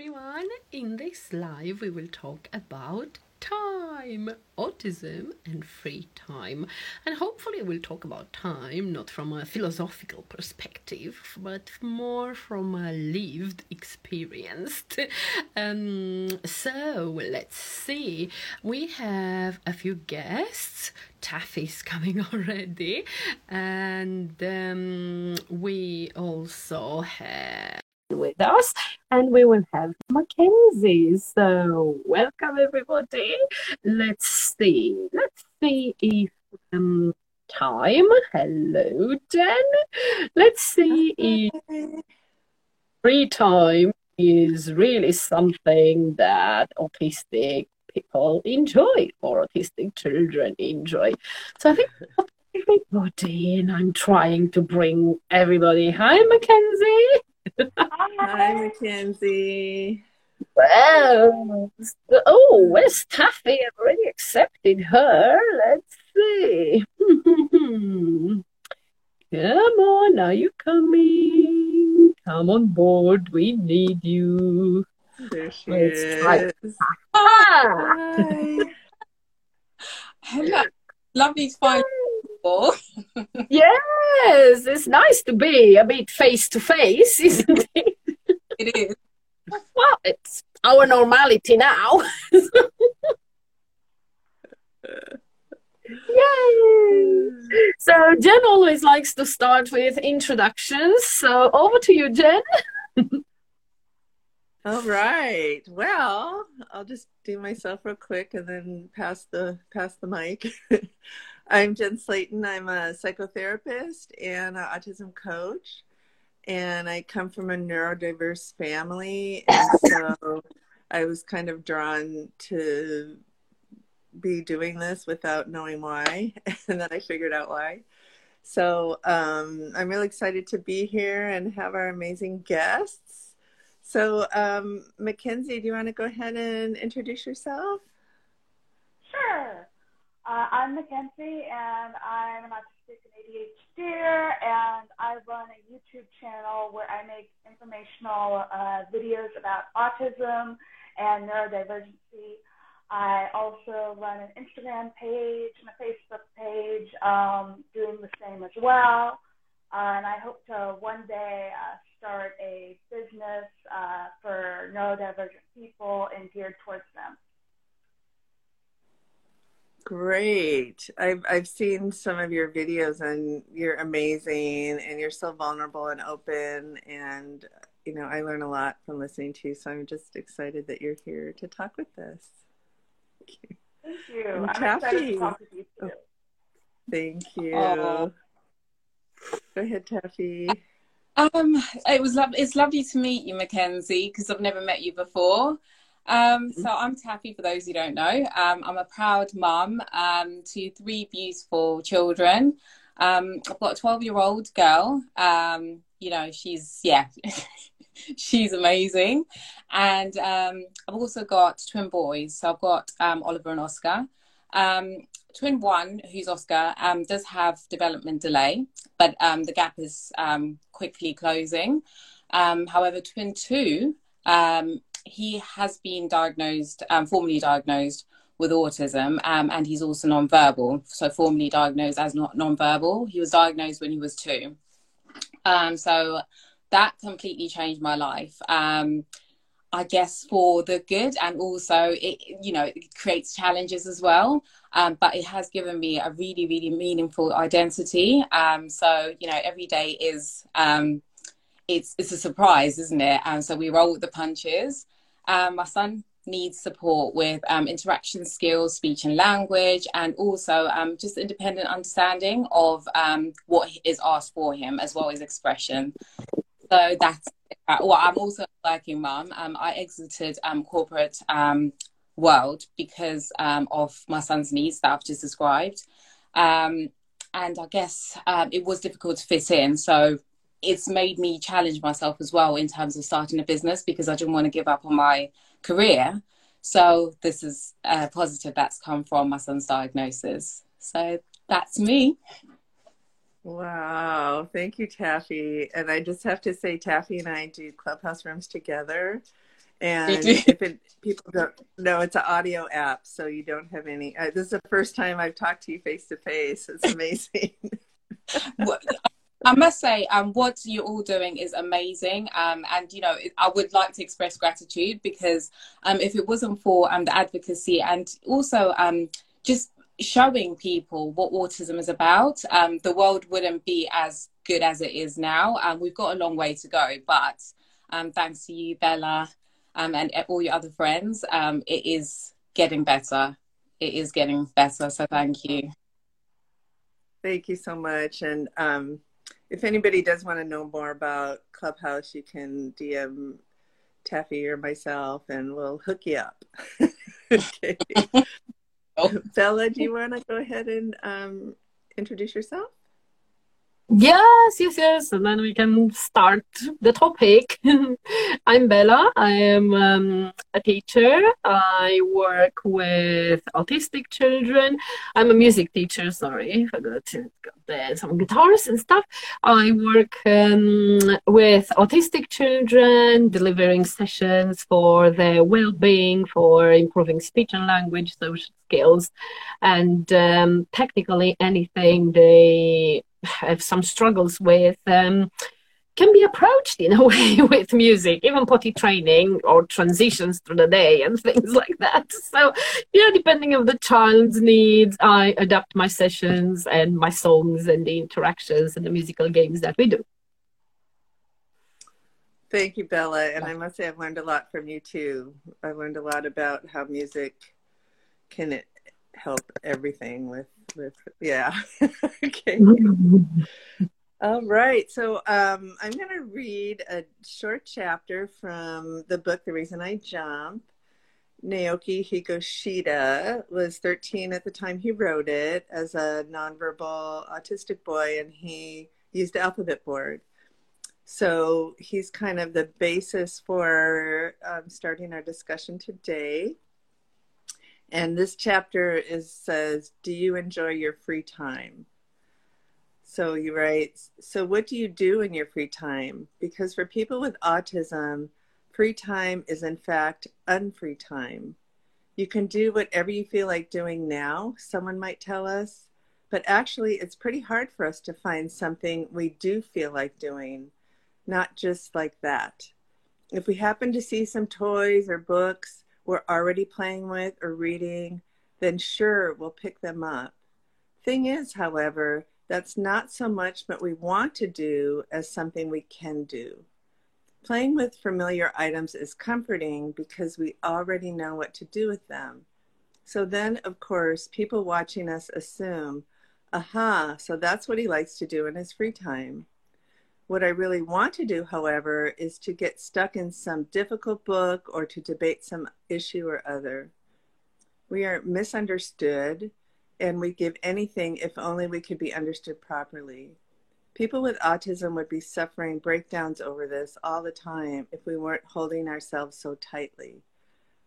everyone. In this live, we will talk about time, autism, and free time. And hopefully, we'll talk about time not from a philosophical perspective, but more from a lived experience. Um, so, let's see. We have a few guests. Taffy's coming already, and um, we also have with us and we will have Mackenzie. So welcome everybody. Let's see. Let's see if um time. Hello Jen. Let's see if free time is really something that autistic people enjoy or autistic children enjoy. So I think everybody and I'm trying to bring everybody. Hi Mackenzie. Hi, Mackenzie. Well, oh, where's Taffy? I've already accepted her. Let's see. Come on, are you coming? Come on board. We need you. There she Let's is. Ah! Hi. Hello. Lovely to find you. Yes, it's nice to be a bit face to face, isn't it? It is. Well, it's our normality now. Yay! So Jen always likes to start with introductions. So over to you, Jen. All right. Well, I'll just do myself real quick and then pass the pass the mic. I'm Jen Slayton. I'm a psychotherapist and an autism coach. And I come from a neurodiverse family. And so I was kind of drawn to be doing this without knowing why. And then I figured out why. So um, I'm really excited to be here and have our amazing guests. So, um, Mackenzie, do you want to go ahead and introduce yourself? Sure. I'm Mackenzie, and I'm an autistic and ADHD, and I run a YouTube channel where I make informational uh, videos about autism and neurodivergency. I also run an Instagram page and a Facebook page um, doing the same as well. Uh, and I hope to one day uh, start a business uh, for neurodivergent people and geared towards them. Great. I've I've seen some of your videos and you're amazing and you're so vulnerable and open and you know, I learn a lot from listening to you, so I'm just excited that you're here to talk with us. Thank you. And I'm excited Taffy. to talk with you too. Thank you. Aw. Go ahead, Taffy. Um, it was lov- It's lovely to meet you, Mackenzie, because I've never met you before. Um, so I'm Taffy. For those who don't know, um, I'm a proud mum um, to three beautiful children. Um, I've got a 12 year old girl. Um, you know, she's yeah, she's amazing, and um, I've also got twin boys. So I've got um, Oliver and Oscar. Um, twin one, who's Oscar, um, does have development delay, but um, the gap is um, quickly closing. Um, however, twin two, um, he has been diagnosed, um, formally diagnosed with autism, um, and he's also nonverbal. So, formally diagnosed as not nonverbal. He was diagnosed when he was two. Um, so that completely changed my life. Um, I guess for the good, and also it, you know, it creates challenges as well. Um, but it has given me a really, really meaningful identity. Um, so you know, every day is it's it's a surprise, isn't it? And so we roll with the punches. Um, my son needs support with um, interaction skills, speech and language, and also um, just independent understanding of um, what is asked for him, as well as expression. So that's well. I'm also a working mum. Um, I exited um, corporate um, world because of my son's needs that I've just described, and I guess it was difficult to fit in. So it's made me challenge myself as well in terms of starting a business because I didn't want to give up on my career. So this is a positive that's come from my son's diagnosis. So that's me. Wow. Thank you, Taffy. And I just have to say, Taffy and I do Clubhouse Rooms together. And if it, people don't know, it's an audio app, so you don't have any. Uh, this is the first time I've talked to you face to face. It's amazing. I must say, um, what you're all doing is amazing. Um, and, you know, I would like to express gratitude because um, if it wasn't for um, the advocacy and also um, just showing people what autism is about, um, the world wouldn't be as good as it is now. Um, we've got a long way to go, but um, thanks to you, Bella, um, and all your other friends, um, it is getting better. It is getting better. So thank you. Thank you so much. And um, if anybody does want to know more about Clubhouse, you can DM Taffy or myself, and we'll hook you up. okay. Bella, do you want to go ahead and um, introduce yourself? Yes, yes, yes. And then we can start the topic. I'm Bella. I am um, a teacher. I work with autistic children. I'm a music teacher. Sorry, I got the, some guitars and stuff. I work um, with autistic children, delivering sessions for their well-being, for improving speech and language, social skills, and um, technically anything they have some struggles with um, can be approached in a way with music, even potty training or transitions through the day and things like that. So, yeah, depending on the child's needs, I adapt my sessions and my songs and the interactions and the musical games that we do. Thank you, Bella. And I must say, I've learned a lot from you too. I learned a lot about how music can help everything with with yeah. Okay. All right. So um, i'm going to read a short chapter from the book the reason i jump. Naoki higashida was 13 at the time he wrote it as a nonverbal autistic boy and he used the alphabet board. So he's kind of the basis for um, starting our discussion today and this chapter is says, "Do you enjoy your free time?" So you write, "So what do you do in your free time?" Because for people with autism, free time is in fact unfree time. You can do whatever you feel like doing now, someone might tell us, but actually it's pretty hard for us to find something we do feel like doing, not just like that. If we happen to see some toys or books we're already playing with or reading, then sure, we'll pick them up. Thing is, however, that's not so much what we want to do as something we can do. Playing with familiar items is comforting because we already know what to do with them. So then, of course, people watching us assume, aha, so that's what he likes to do in his free time. What I really want to do, however, is to get stuck in some difficult book or to debate some issue or other. We are misunderstood and we give anything if only we could be understood properly. People with autism would be suffering breakdowns over this all the time if we weren't holding ourselves so tightly.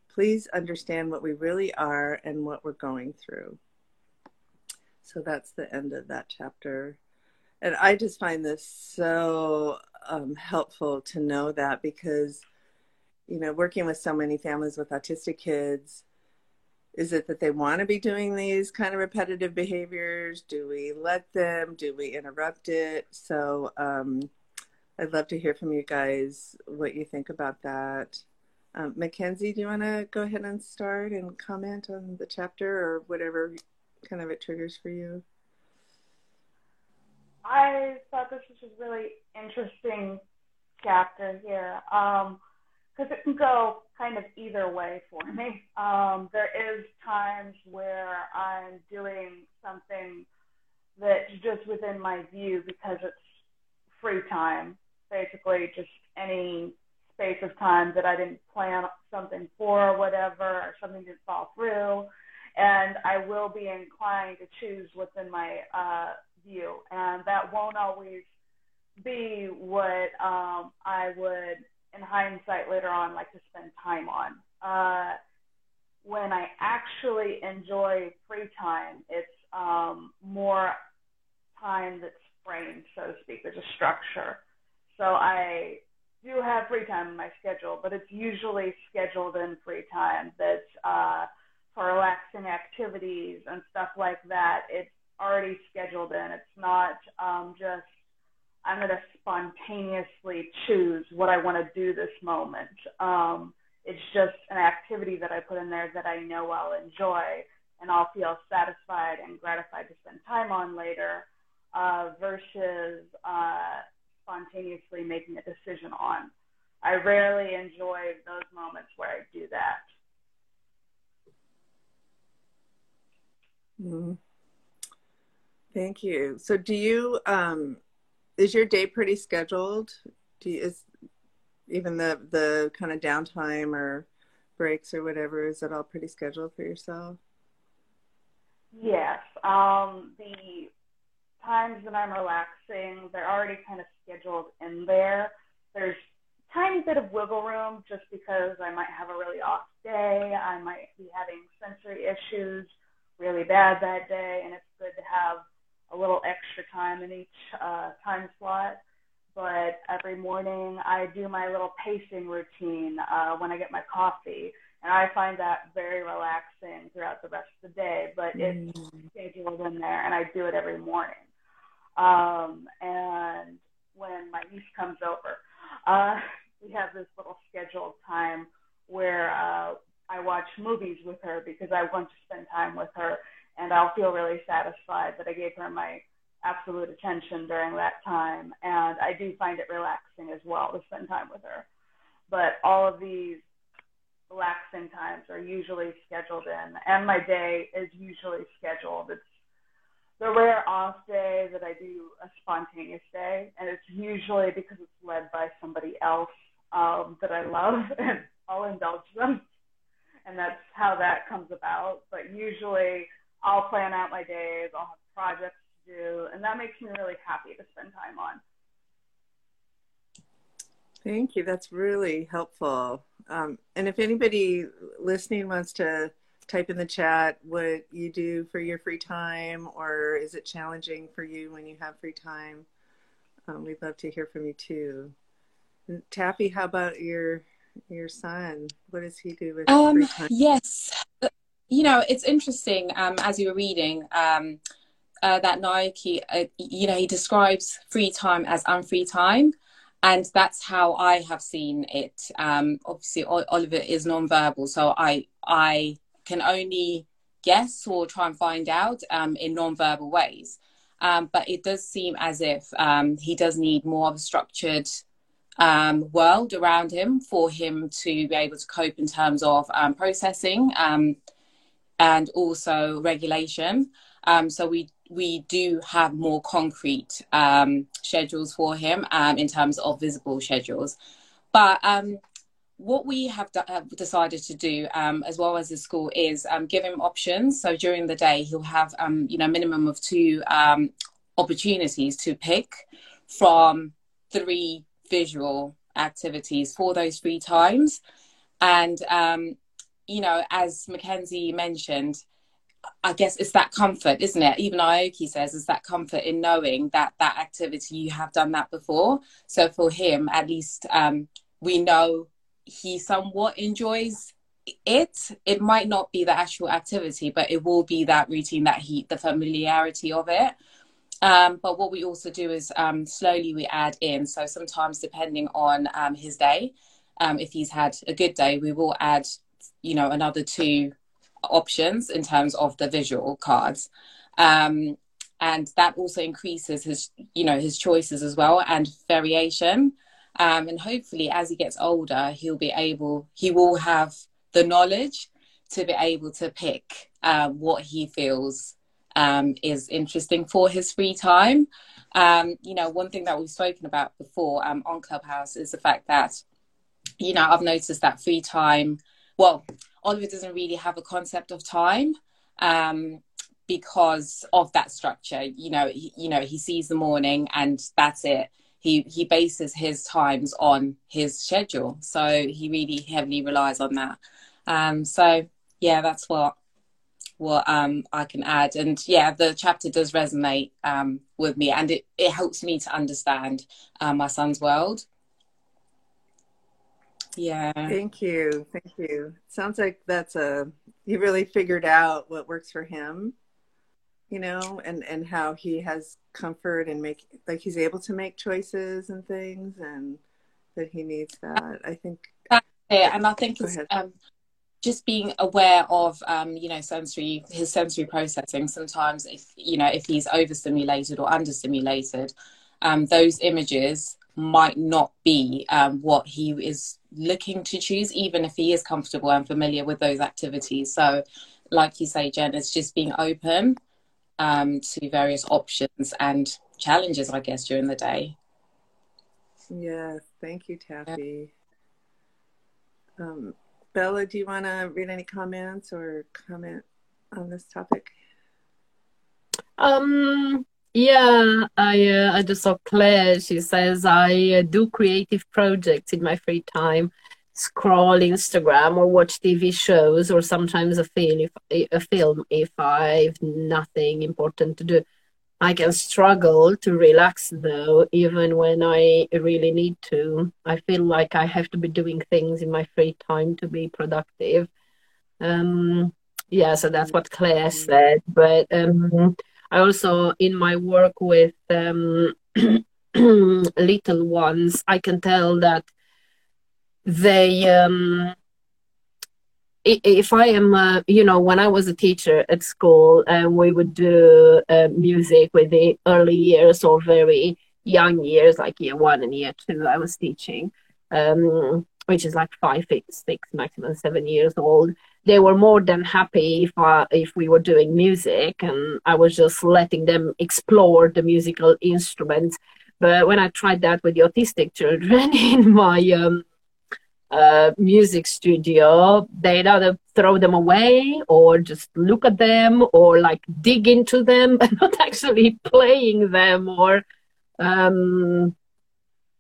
Please understand what we really are and what we're going through. So that's the end of that chapter and I just find this so um, helpful to know that because, you know, working with so many families with autistic kids, is it that they want to be doing these kind of repetitive behaviors? Do we let them? Do we interrupt it? So um, I'd love to hear from you guys what you think about that. Um, Mackenzie, do you want to go ahead and start and comment on the chapter or whatever kind of it triggers for you? I thought this was a really interesting chapter here because um, it can go kind of either way for me. Um, there is times where I'm doing something that's just within my view because it's free time, basically just any space of time that I didn't plan something for or whatever, or something didn't fall through. And I will be inclined to choose within my uh, view, and that won't always be what um, I would, in hindsight, later on like to spend time on. Uh, when I actually enjoy free time, it's um, more time that's framed, so to speak. There's a structure. So I do have free time in my schedule, but it's usually scheduled in free time that's uh, for relaxing activities and stuff like that. It's already scheduled in. It's not um, just I'm going to spontaneously choose what I want to do this moment. Um, it's just an activity that I put in there that I know I'll enjoy and I'll feel satisfied and gratified to spend time on later uh, versus uh, spontaneously making a decision on. I rarely enjoy those moments where I do that. Mm. Thank you. So, do you um, is your day pretty scheduled? Do you, is even the the kind of downtime or breaks or whatever is it all pretty scheduled for yourself? Yes. Um, the times that I'm relaxing, they're already kind of scheduled in there. There's tiny bit of wiggle room just because I might have a really off day. I might be having sensory issues really bad that day, and it's good to have a little extra time in each uh, time slot. But every morning I do my little pacing routine uh, when I get my coffee, and I find that very relaxing throughout the rest of the day. But mm. it's scheduled in there, and I do it every morning. Um, and when my niece comes over, uh, we have this little scheduled time where uh, I watch movies with her because I want to spend time with her and I'll feel really satisfied that I gave her my absolute attention during that time. And I do find it relaxing as well to spend time with her. But all of these relaxing times are usually scheduled in, and my day is usually scheduled. It's the rare off day that I do a spontaneous day, and it's usually because it's led by somebody else um, that I love, and I'll indulge them. And that's how that comes about. But usually, I'll plan out my days. I'll have projects to do, and that makes me really happy to spend time on. Thank you. That's really helpful. Um, and if anybody listening wants to type in the chat what you do for your free time, or is it challenging for you when you have free time? Um, we'd love to hear from you too. And Taffy, how about your your son? What does he do with um, free time? Yes, you know, it's interesting um, as you were reading um, uh, that Naoki, uh, you know, he describes free time as unfree time. And that's how I have seen it. Um, obviously, Oliver is nonverbal, so I I can only guess or try and find out um, in nonverbal ways. Um, but it does seem as if um, he does need more of a structured um, world around him for him to be able to cope in terms of um, processing um, and also regulation. Um, so we we do have more concrete um, schedules for him um, in terms of visible schedules. But um, what we have, have, decided to do, um, as well as the school, is um, give him options. So during the day, he'll have you know minimum of two opportunities to pick from three visual activities for those three times. And you know, as Mackenzie mentioned, I guess it's that comfort, isn't it? Even Naoki says it's that comfort in knowing that that activity you have done that before. So for him, at least, um, we know he somewhat enjoys it. It might not be the actual activity, but it will be that routine, that he, the familiarity of it. Um, but what we also do is um, slowly we add in. So sometimes, depending on um, his day, um, if he's had a good day, we will add you know another two options in terms of the visual cards. Um, and that also increases his you know his choices as well and variation. Um, and hopefully as he gets older he'll be able he will have the knowledge to be able to pick um, what he feels um, is interesting for his free time. Um, you know one thing that we've spoken about before um, on clubhouse is the fact that you know i've noticed that free time well, Oliver doesn't really have a concept of time um, because of that structure. You know, he, you know, he sees the morning and that's it. He he bases his times on his schedule, so he really heavily relies on that. Um, so yeah, that's what what um, I can add. And yeah, the chapter does resonate um, with me, and it, it helps me to understand uh, my son's world. Yeah. Thank you. Thank you. Sounds like that's a he really figured out what works for him, you know, and and how he has comfort and make like he's able to make choices and things and that he needs that. I think yeah, and I think it's um, just being aware of um, you know sensory his sensory processing sometimes if you know if he's overstimulated or understimulated um, those images might not be um, what he is looking to choose even if he is comfortable and familiar with those activities so like you say jen it's just being open um, to various options and challenges i guess during the day yeah thank you taffy yeah. Um, Bella, do you want to read any comments or comment on this topic? Um, yeah, I uh, I just saw Claire. She says I uh, do creative projects in my free time, scroll Instagram or watch TV shows, or sometimes a film if a film if I've nothing important to do. I can struggle to relax though, even when I really need to. I feel like I have to be doing things in my free time to be productive. Um, yeah, so that's what Claire said. But um, I also, in my work with um, little ones, I can tell that they um, if I am, uh, you know, when I was a teacher at school, and uh, we would do uh, music with the early years or very young years, like year one and year two, I was teaching, um, which is like five, six, maximum seven years old. They were more than happy if uh, if we were doing music, and I was just letting them explore the musical instruments. But when I tried that with the autistic children in my um, uh, music studio, they'd either throw them away or just look at them or like dig into them and not actually playing them or um,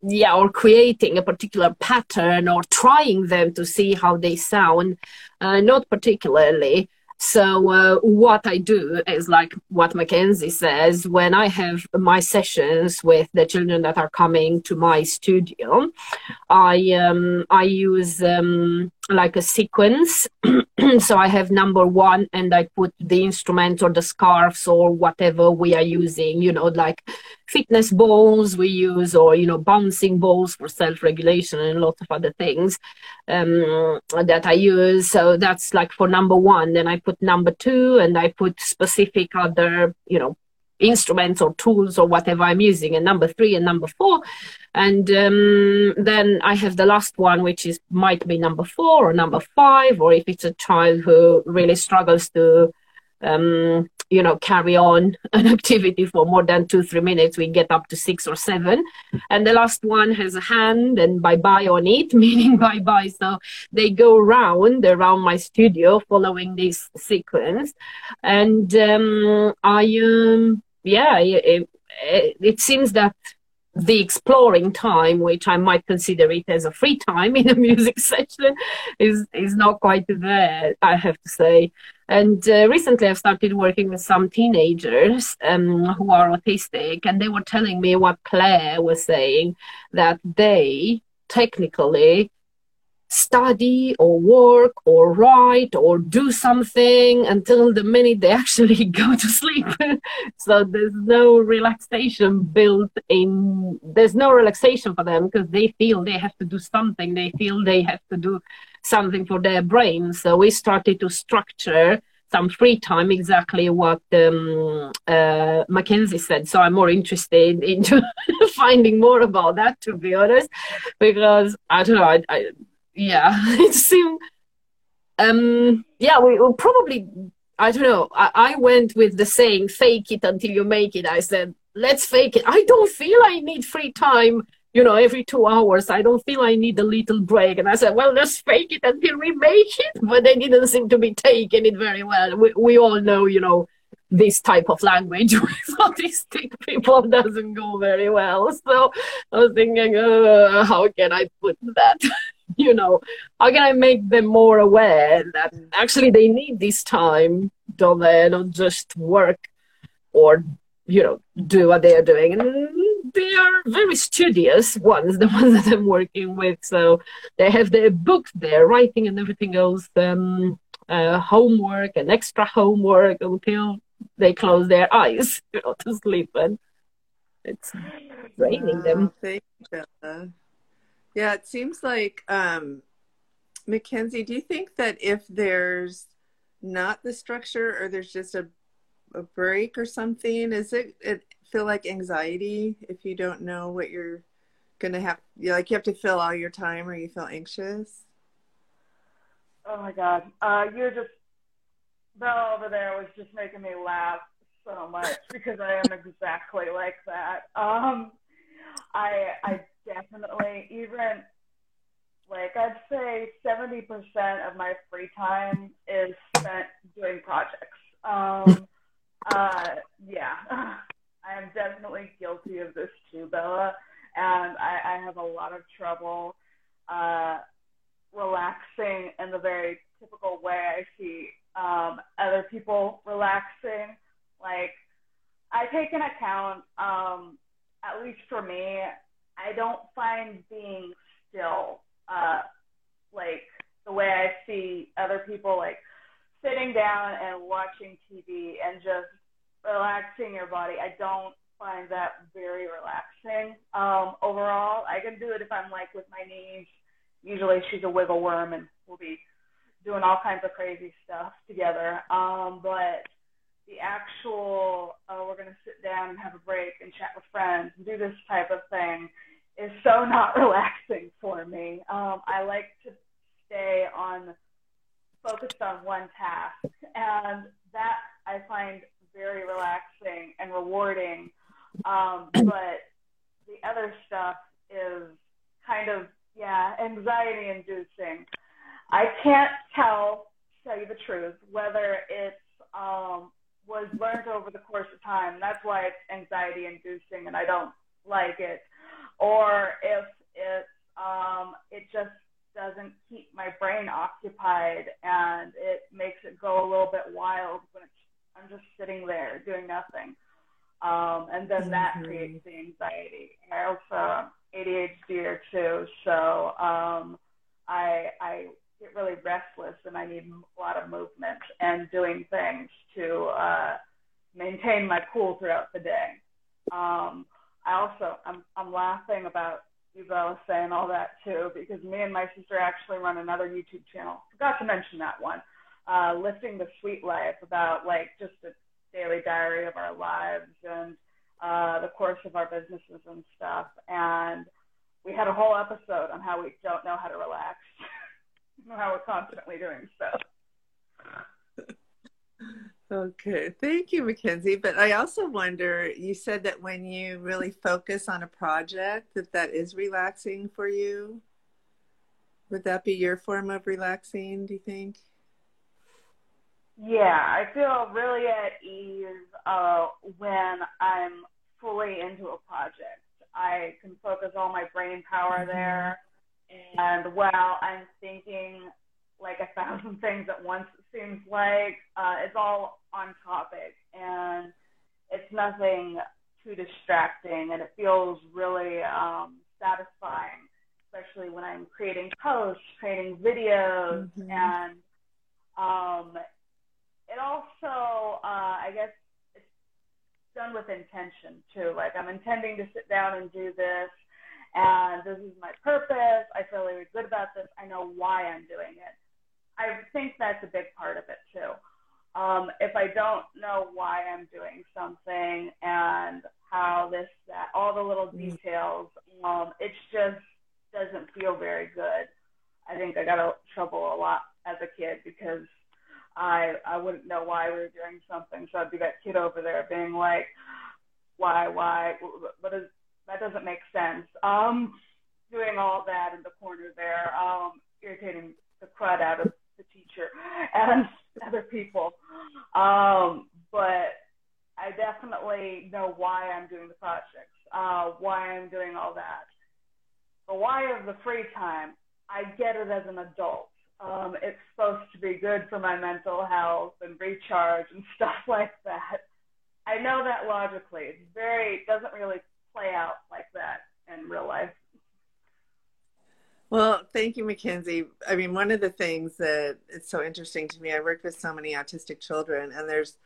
yeah or creating a particular pattern or trying them to see how they sound uh, not particularly so uh, what I do is like what Mackenzie says when I have my sessions with the children that are coming to my studio, I um, I use um, like a sequence. so I have number one, and I put the instruments or the scarves or whatever we are using. You know, like fitness balls we use, or you know, bouncing balls for self-regulation and lots of other things um, that I use. So that's like for number one. Then I put number two, and I put specific other, you know, instruments or tools or whatever I'm using, and number three and number four. And um, then I have the last one, which is might be number four or number five, or if it's a child who really struggles to um, you know carry on an activity for more than two three minutes we get up to six or seven. And the last one has a hand and bye bye on it meaning bye bye so they go around around my studio following this sequence. And um, i um, yeah it, it, it seems that the exploring time, which I might consider it as a free time in a music session, is is not quite there. I have to say. And uh, recently, I've started working with some teenagers um, who are autistic, and they were telling me what Claire was saying that they technically study or work or write or do something until the minute they actually go to sleep. so there's no relaxation built in, there's no relaxation for them because they feel they have to do something. They feel they have to do something for their brain. So we started to structure some free time, exactly what um, uh, Mackenzie said. So I'm more interested in finding more about that, to be honest, because I don't know, I, I yeah, it seemed. Um, yeah, we will probably. I don't know. I, I went with the saying "fake it until you make it." I said, "Let's fake it." I don't feel I need free time. You know, every two hours, I don't feel I need a little break. And I said, "Well, let's fake it until we make it." But they didn't seem to be taking it very well. We we all know, you know, this type of language with autistic people doesn't go very well. So I was thinking, uh, how can I put that? you know, how can I make them more aware that actually they need this time, don't they? Not just work or, you know, do what they are doing. And they are very studious ones, the ones that I'm working with. So they have their books, their writing, and everything else, um, uh, homework and extra homework until they close their eyes, you know, to sleep. And it's draining them. Yeah, it seems like um, Mackenzie. Do you think that if there's not the structure, or there's just a a break or something, is it it feel like anxiety if you don't know what you're gonna have? Like you have to fill all your time, or you feel anxious. Oh my god, uh, you're just Bella over there was just making me laugh so much because I am exactly like that. Um, I I definitely even like I'd say seventy percent of my free time is spent doing projects. Um, uh, yeah, I am definitely guilty of this too, Bella, and I, I have a lot of trouble uh, relaxing in the very typical way I see um, other people relaxing. Like I take an account, um, at least for me, I don't find being still uh, like the way I see other people like sitting down and watching TV and just relaxing your body. I don't find that very relaxing um, overall. I can do it if I'm like with my niece. Usually she's a wiggle worm and we'll be doing all kinds of crazy stuff together. Um, but the actual, uh, we're going to sit down and have a break and chat with friends and do this type of thing is so not relaxing for me. Um, I like to stay on focused on one task, and that I find very relaxing and rewarding. Um, but the other stuff is kind of yeah anxiety inducing. I can't tell, tell you the truth, whether it's um, was learned over the course of time. That's why it's anxiety inducing, and I don't like it or if it's um, it just doesn't keep my brain occupied and it makes it go a little bit wild when it's, I'm just sitting there doing nothing. Um, and then that mm-hmm. creates the anxiety. I also ADHD too, so um, I I get really restless and I need a lot of movement and doing things to uh, maintain my cool throughout the day. Um, I also I'm I'm laughing about both saying all that too because me and my sister actually run another YouTube channel. Forgot to mention that one, uh, lifting the sweet life about like just a daily diary of our lives and uh, the course of our businesses and stuff. And we had a whole episode on how we don't know how to relax, how we're constantly doing stuff. Okay, thank you, Mackenzie. But I also wonder, you said that when you really focus on a project, that that is relaxing for you. Would that be your form of relaxing, do you think? Yeah, I feel really at ease uh, when I'm fully into a project. I can focus all my brain power mm-hmm. there. And while I'm thinking like a thousand things at once, it seems like uh, it's all on topic and it's nothing too distracting and it feels really um, satisfying, especially when I'm creating posts, creating videos, mm-hmm. and um, it also, uh, I guess, it's done with intention too. Like I'm intending to sit down and do this, and this is my purpose. I feel really good about this. I know why I'm doing it. I think that's a big part of it too. Um, if I don't know why I'm doing something and how this, that, all the little mm. details, um, it just doesn't feel very good. I think I got in trouble a lot as a kid because I I wouldn't know why we were doing something, so I'd be that kid over there being like, why, why, what is that doesn't make sense. Um, doing all that in the corner there, um, irritating the crud out of the teacher and other people. Um, but I definitely know why I'm doing the projects, uh, why I'm doing all that. The why of the free time, I get it as an adult. Um, it's supposed to be good for my mental health and recharge and stuff like that. I know that logically. It's very, doesn't really play out like that in real life. Well, thank you, Mackenzie. I mean, one of the things that is so interesting to me, I work with so many autistic children, and there's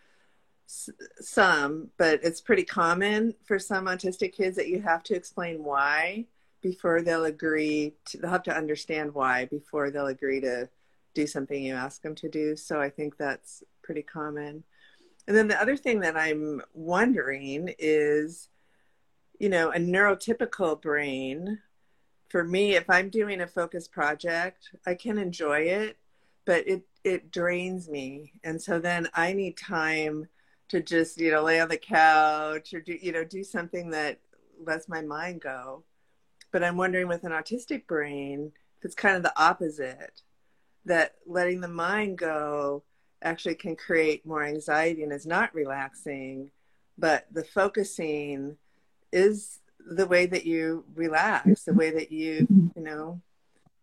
some, but it's pretty common for some autistic kids that you have to explain why before they'll agree to, they'll have to understand why before they'll agree to do something you ask them to do. So I think that's pretty common. And then the other thing that I'm wondering is, you know, a neurotypical brain for me, if I'm doing a focus project, I can enjoy it, but it it drains me, and so then I need time to just you know lay on the couch or do you know do something that lets my mind go. But I'm wondering with an autistic brain, if it's kind of the opposite, that letting the mind go actually can create more anxiety and is not relaxing, but the focusing is the way that you relax, the way that you, you know,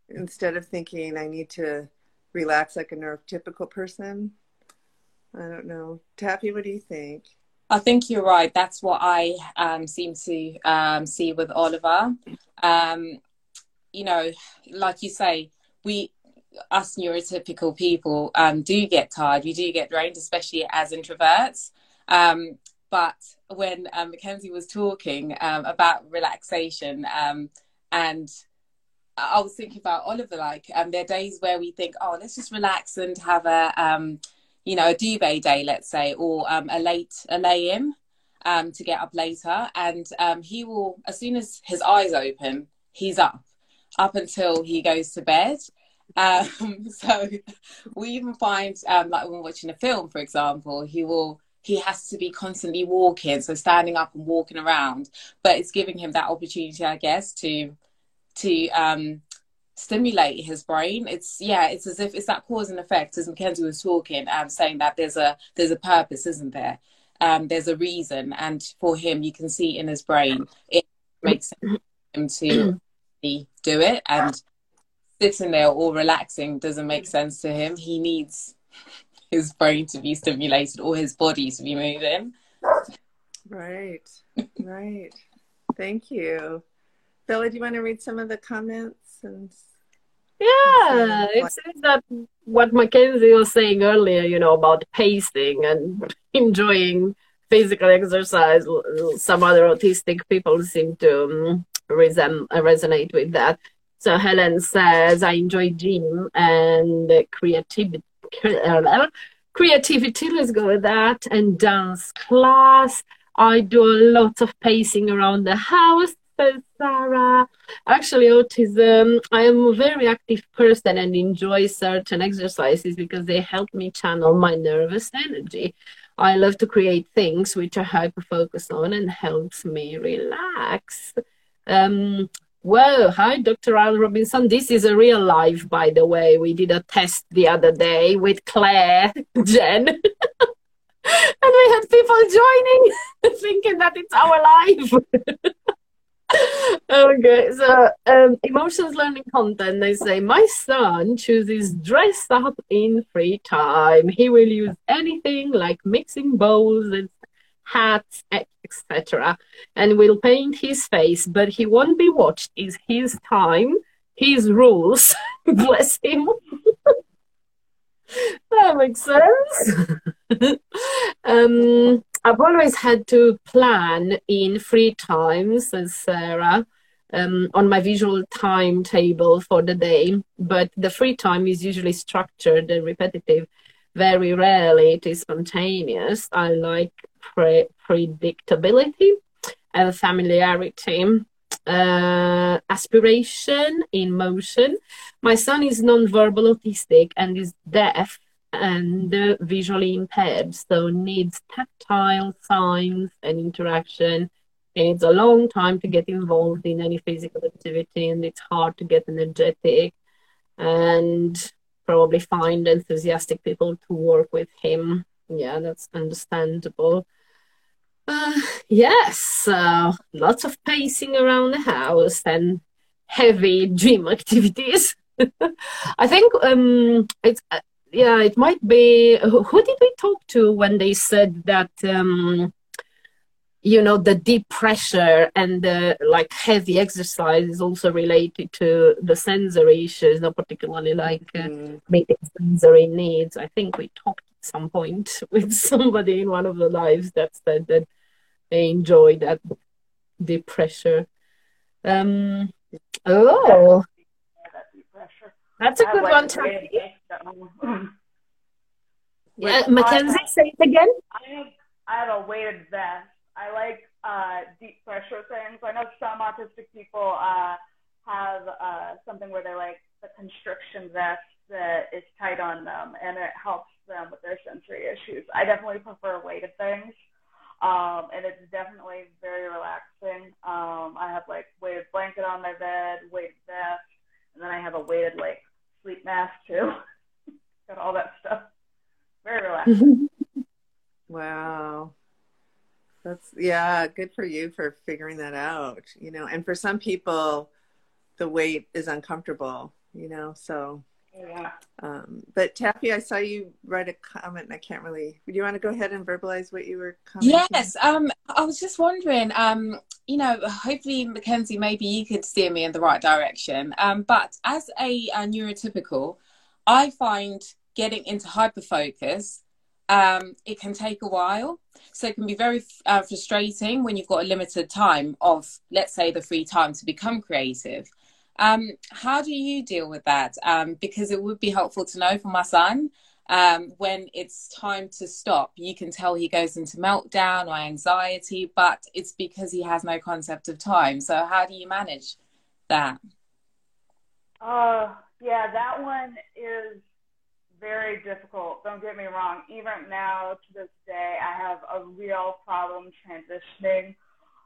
instead of thinking I need to relax like a neurotypical person. I don't know. Taffy, what do you think? I think you're right. That's what I um, seem to um, see with Oliver. Um, you know, like you say, we, us neurotypical people, um, do get tired. We do get drained, especially as introverts. But when um, Mackenzie was talking um, about relaxation, um, and I was thinking about Oliver, like um, there are days where we think, oh, let's just relax and have a, um, you know, a duvet day, let's say, or um, a late a lay in to get up later, and he will, as soon as his eyes open, he's up, up until he goes to bed. So we even find, like when watching a film, for example, he will he has to be constantly walking, so standing up and walking around. But it's giving him that opportunity, I guess, to to um, stimulate his brain. It's yeah, it's as if it's that cause and effect, as Mackenzie was talking, um, saying that there's a there's a purpose, isn't there? Um, there's a reason, and for him, you can see in his brain it makes him to do it, and sitting there or relaxing doesn't make sense to him. He needs his brain to be stimulated or his body to be moving. Right, right. Thank you. Bella, do you want to read some of the comments? And yeah, it seems that what Mackenzie was saying earlier, you know, about pacing and enjoying physical exercise, some other autistic people seem to um, resem- resonate with that. So Helen says, I enjoy gym and creativity creativity, let's go with that, and dance class. I do a lot of pacing around the house, says Sarah. Actually, autism, I am a very active person and enjoy certain exercises because they help me channel my nervous energy. I love to create things which I hyper focus on and helps me relax. Um, Whoa, hi, Dr. Al Robinson. This is a real life, by the way. We did a test the other day with Claire, Jen. and we had people joining, thinking that it's our life. okay, so um, emotions learning content. They say my son chooses dress up in free time. He will use anything like mixing bowls and hats, etc. And will paint his face, but he won't be watched. Is his time, his rules. Bless him. that makes sense. um, I've always had to plan in free time, says Sarah, um, on my visual timetable for the day. But the free time is usually structured and repetitive. Very rarely it is spontaneous. I like pre- predictability and familiarity. Uh, aspiration in motion. My son is non-verbal autistic and is deaf and uh, visually impaired, so needs tactile signs and interaction. It needs a long time to get involved in any physical activity, and it's hard to get energetic and probably find enthusiastic people to work with him. Yeah, that's understandable. Uh, yes, uh, lots of pacing around the house and heavy gym activities. I think um, it's uh, yeah, it might be. Who, who, did we talk to when they said that? Um, you know the deep pressure and the like heavy exercise is also related to the sensory issues not particularly like uh, mm. meeting sensory needs i think we talked some point with somebody in one of the lives that said that they enjoy that deep pressure um oh that's a good one too. yeah, Mackenzie, say it again. I have, I have a weighted vest I like uh, deep pressure things. I know some autistic people uh, have uh, something where they like the constriction vest that is tight on them and it helps them with their sensory issues. I definitely prefer weighted things. Um, and it's definitely very relaxing. Um, I have like weighted blanket on my bed, weighted vest, and then I have a weighted like sleep mask too. Got all that stuff. Very relaxing. wow. That's yeah, good for you for figuring that out, you know. And for some people the weight is uncomfortable, you know. So yeah. Um, but Taffy, I saw you write a comment and I can't really do you want to go ahead and verbalize what you were commenting? Yes. Um I was just wondering, um, you know, hopefully Mackenzie, maybe you could steer me in the right direction. Um, but as a, a neurotypical, I find getting into hyperfocus um, it can take a while. So it can be very uh, frustrating when you've got a limited time of, let's say, the free time to become creative. Um, how do you deal with that? Um, because it would be helpful to know for my son um, when it's time to stop. You can tell he goes into meltdown or anxiety, but it's because he has no concept of time. So how do you manage that? Uh, yeah, that one is very difficult. Don't get me wrong. Even now to this day, I have a real problem transitioning.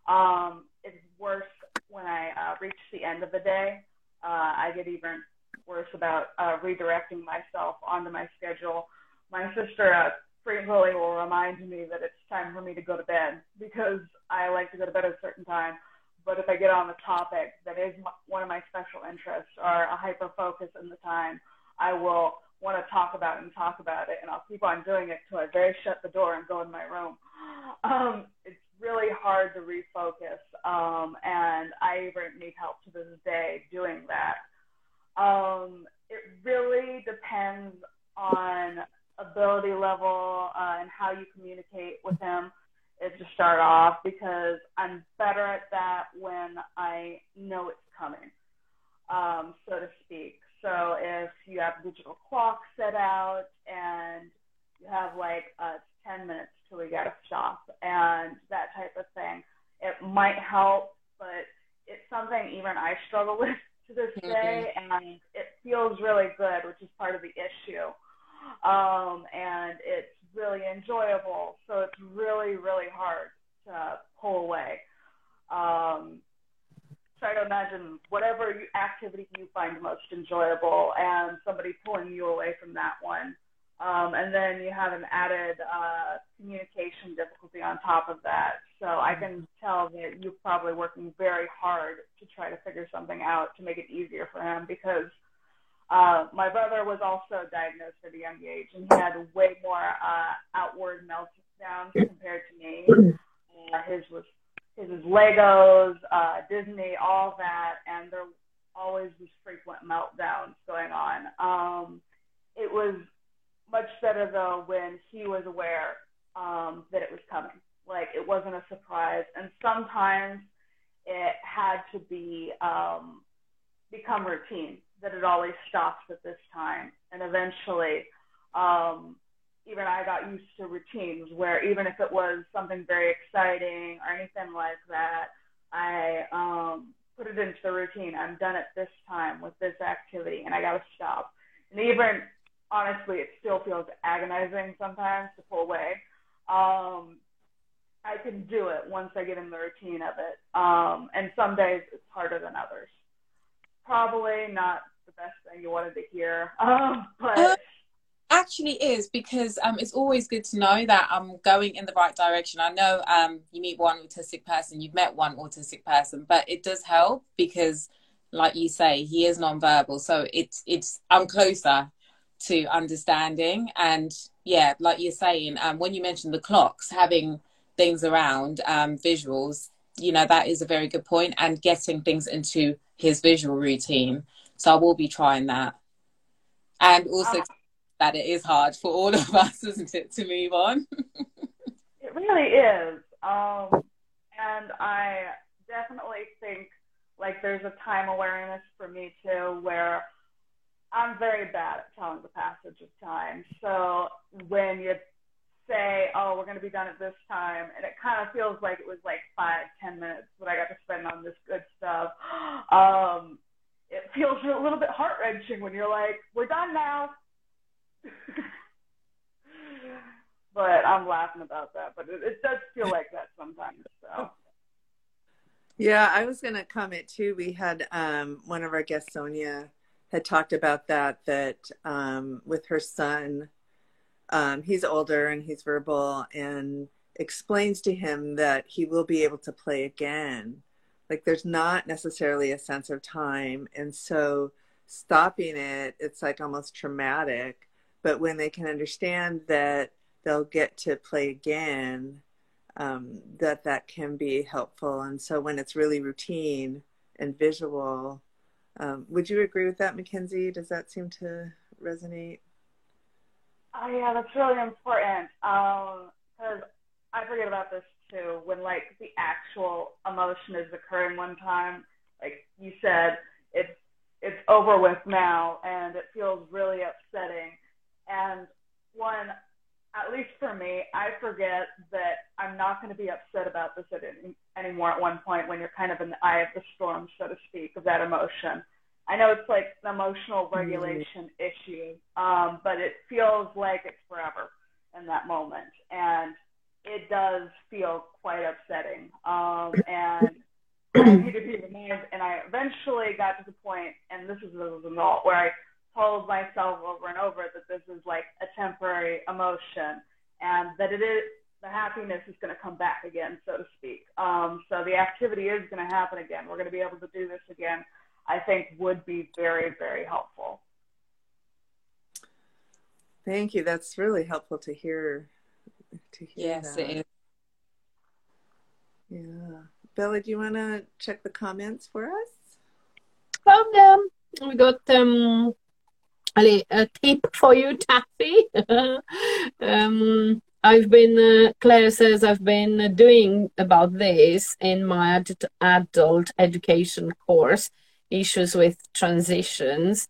Um, it's worse when I uh, reach the end of the day. Uh, I get even worse about uh, redirecting myself onto my schedule. My sister uh, frequently will remind me that it's time for me to go to bed because I like to go to bed at a certain time. But if I get on the topic that is one of my special interests or a hyper focus in the time, I will want to talk about it and talk about it, and I'll keep on doing it till I very shut the door and go in my room. Um, it's really hard to refocus, um, and I even need help to this day doing that. Um, it really depends on ability level uh, and how you communicate with him is to start off because I'm better at that when I know it's coming, um, so to speak. So if you have digital clock set out and you have like uh, 10 minutes till we got to stop and that type of thing, it might help, but it's something even I struggle with to this mm-hmm. day, and it feels really good, which is part of the issue. Um, and it's really enjoyable, so it's really, really hard to pull away. Um, try to imagine whatever activity you find most enjoyable and somebody pulling you away from that one. Um, and then you have an added uh, communication difficulty on top of that. So I can tell that you're probably working very hard to try to figure something out to make it easier for him because uh, my brother was also diagnosed at a young age and he had way more uh, outward meltdowns compared to me. Uh, his was his was Legos, uh, Disney, all that, and there always these frequent meltdowns going on. Um, it was much better though when he was aware um, that it was coming. Like it wasn't a surprise, and sometimes it had to be um, become routine that it always stops at this time, and eventually um, even I got used to routines where even if it was something very exciting or anything like that, I um, put it into the routine. I'm done at this time with this activity, and I got to stop. And even honestly, it still feels agonizing sometimes to pull away. Um, I can do it once I get in the routine of it. Um, and some days it's harder than others. Probably not the best thing you wanted to hear, um, but uh, actually is because um, it's always good to know that I'm going in the right direction. I know um, you meet one autistic person, you've met one autistic person, but it does help because, like you say, he is nonverbal, so it's it's I'm closer to understanding. And yeah, like you're saying, um, when you mentioned the clocks, having things around um, visuals, you know, that is a very good point, and getting things into his visual routine. So I will be trying that. And also that it is hard for all of us, isn't it, to move on? it really is. Um, and I definitely think like there's a time awareness for me too where I'm very bad at telling the passage of time. So when you say, oh, we're going to be done at this time, and it kind of feels like it was like five, ten minutes that I got to spend on this good stuff. Um, it feels a little bit heart wrenching when you're like, we're done now. but I'm laughing about that. But it, it does feel like that sometimes. So. Yeah, I was going to comment too. We had um, one of our guests, Sonia, had talked about that. That um, with her son, um, he's older and he's verbal, and explains to him that he will be able to play again. Like there's not necessarily a sense of time, and so stopping it, it's like almost traumatic. But when they can understand that they'll get to play again um, that that can be helpful. And so when it's really routine and visual, um, would you agree with that, Mackenzie? Does that seem to resonate? Oh yeah, that's really important. Because um, I forget about this too. When like the actual emotion is occurring one time, like you said, it's it's over with now, and it feels really upsetting. And one at least for me, I forget that I'm not going to be upset about this any, anymore at one point when you're kind of in the eye of the storm, so to speak, of that emotion. I know it's like an emotional mm-hmm. regulation mm. issue, um, but it feels like it's forever in that moment. And it does feel quite upsetting. Um, and I need to be reminded, and I eventually got to the point, and this is as an adult, where I told myself over and over that this is like a temporary emotion and that it is the happiness is going to come back again, so to speak. Um, so the activity is going to happen again. We're going to be able to do this again. I think would be very, very helpful. Thank you. That's really helpful to hear. To hear yes, that. it is. Yeah, Bella, do you want to check the comments for us? Found them. We got um, a tip for you, Taffy. um, I've been, uh, Claire says, I've been doing about this in my ad- adult education course, issues with transitions.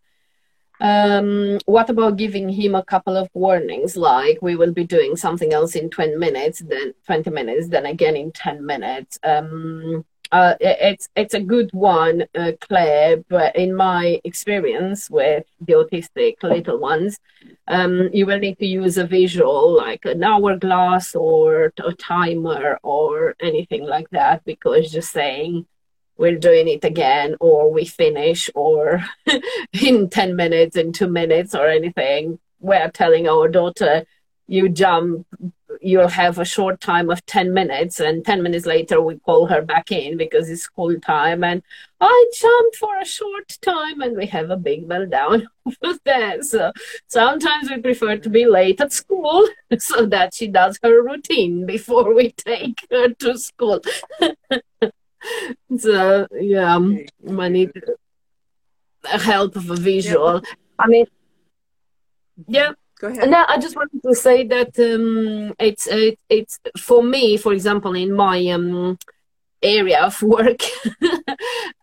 Um, what about giving him a couple of warnings, like we will be doing something else in 20 minutes, then 20 minutes, then again in 10 minutes? Um, uh, it's it's a good one, uh, Claire. But in my experience with the autistic little ones, um, you will need to use a visual like an hourglass or a timer or anything like that because just saying we're doing it again or we finish or in 10 minutes in two minutes or anything we're telling our daughter you jump you'll have a short time of 10 minutes and 10 minutes later we call her back in because it's school time and i jumped for a short time and we have a big meltdown over that. So sometimes we prefer to be late at school so that she does her routine before we take her to school. So yeah I need help of a visual. I mean yeah Ahead. No, I just wanted to say that um, it's it, it's for me, for example, in my um, area of work,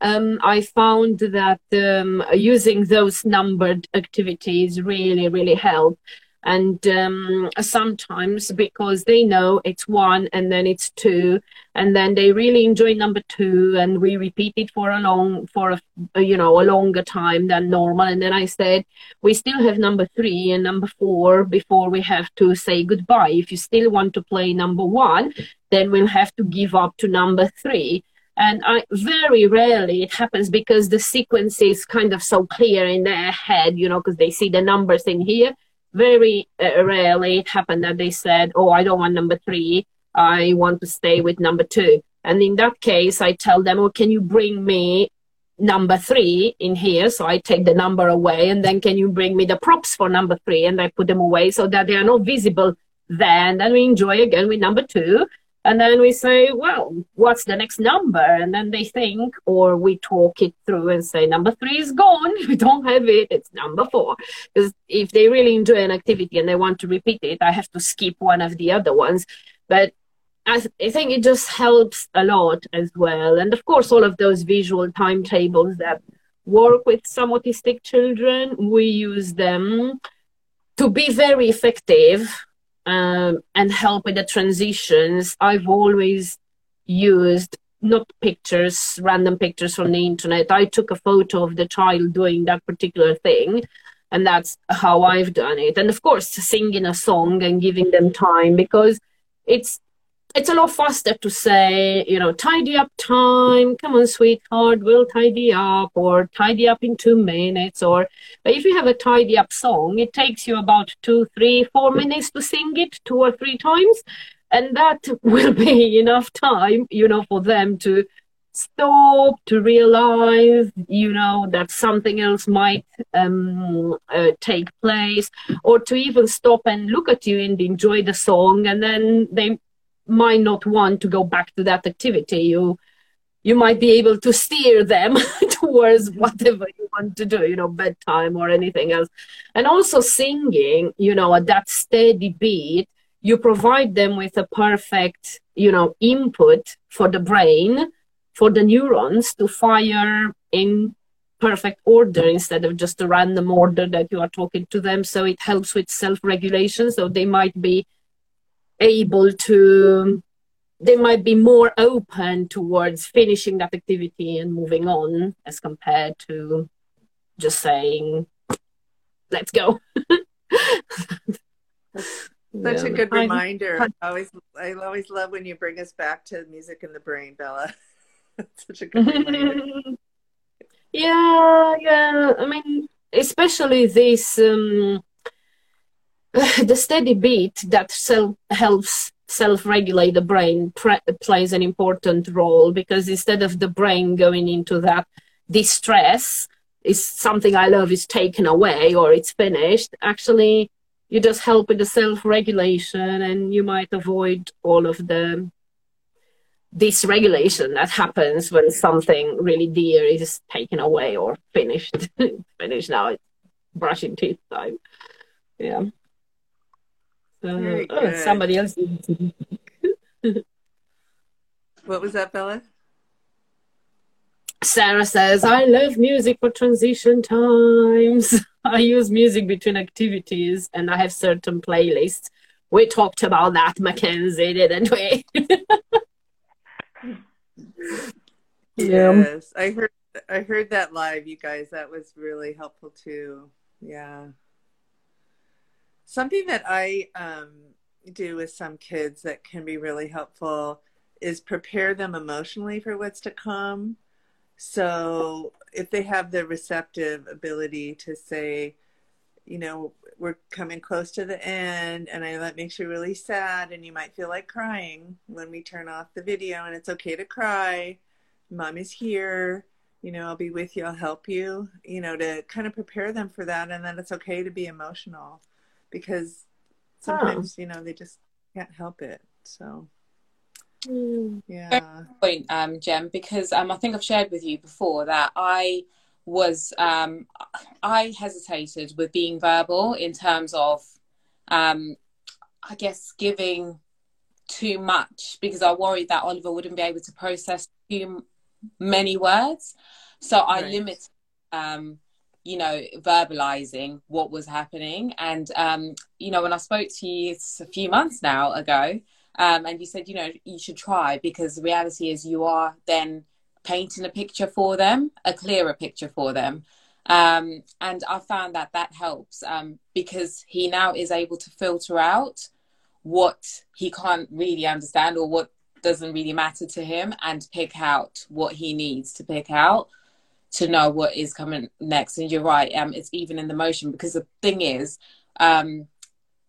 um, I found that um, using those numbered activities really, really help and um, sometimes because they know it's one and then it's two and then they really enjoy number two and we repeat it for a long for a you know a longer time than normal. And then i said we still have number three and number four before we have to say goodbye. If you still want to play number one then we'll have to give up to number three. And I very rarely it happens because the sequence is kind of so clear in their head, you know, because they see the numbers in here very uh, rarely it happened that they said, "Oh, I don't want number three. I want to stay with number two. And in that case, I tell them, "Oh, can you bring me number three in here?" So I take the number away, and then can you bring me the props for number three? And I put them away so that they are not visible. Then, then we enjoy again with number two. And then we say, well, what's the next number? And then they think, or we talk it through and say, number three is gone. We don't have it. It's number four. Because if they really enjoy an activity and they want to repeat it, I have to skip one of the other ones. But I, I think it just helps a lot as well. And of course, all of those visual timetables that work with some autistic children, we use them to be very effective um, and help with the transitions, I've always used not pictures, random pictures from the internet. I took a photo of the child doing that particular thing, and that's how I've done it. And of course, singing a song and giving them time because it's it's a lot faster to say, you know, tidy up time, come on, sweetheart, we'll tidy up, or tidy up in two minutes. Or, but if you have a tidy up song, it takes you about two, three, four minutes to sing it two or three times. And that will be enough time, you know, for them to stop, to realize, you know, that something else might um, uh, take place, or to even stop and look at you and enjoy the song. And then they might not want to go back to that activity. You you might be able to steer them towards whatever you want to do you know bedtime or anything else. And also singing you know at that steady beat you provide them with a perfect you know input for the brain for the neurons to fire in perfect order instead of just a random order that you are talking to them. So it helps with self regulation so they might be able to they might be more open towards finishing that activity and moving on as compared to just saying let's go. Such a good reminder. I, always i always love when you bring us back to music in the brain bella. Such a good reminder. Yeah yeah. I mean especially this um the steady beat that self helps self-regulate the brain pre- plays an important role because instead of the brain going into that distress is something I love is taken away or it's finished. Actually, you just help with the self-regulation and you might avoid all of the dysregulation that happens when something really dear is taken away or finished. finished now, it's brushing teeth time. Yeah. Uh, oh, somebody else. what was that, Bella? Sarah says, I love music for transition times. I use music between activities and I have certain playlists. We talked about that, Mackenzie, didn't we? yes, I heard I heard that live, you guys. That was really helpful too. Yeah. Something that I um, do with some kids that can be really helpful is prepare them emotionally for what's to come. So if they have the receptive ability to say, you know, we're coming close to the end and I that makes you really sad and you might feel like crying when we turn off the video and it's okay to cry. Mom is here. You know, I'll be with you. I'll help you. You know, to kind of prepare them for that and then it's okay to be emotional because sometimes oh. you know they just can't help it so mm. yeah point um jem because um i think i've shared with you before that i was um i hesitated with being verbal in terms of um i guess giving too much because i worried that oliver wouldn't be able to process too many words so i right. limited um you know, verbalizing what was happening. And, um, you know, when I spoke to you a few months now ago, um, and you said, you know, you should try because the reality is you are then painting a picture for them, a clearer picture for them. Um, and I found that that helps um, because he now is able to filter out what he can't really understand or what doesn't really matter to him and pick out what he needs to pick out to know what is coming next. And you're right, um, it's even in the motion because the thing is, um,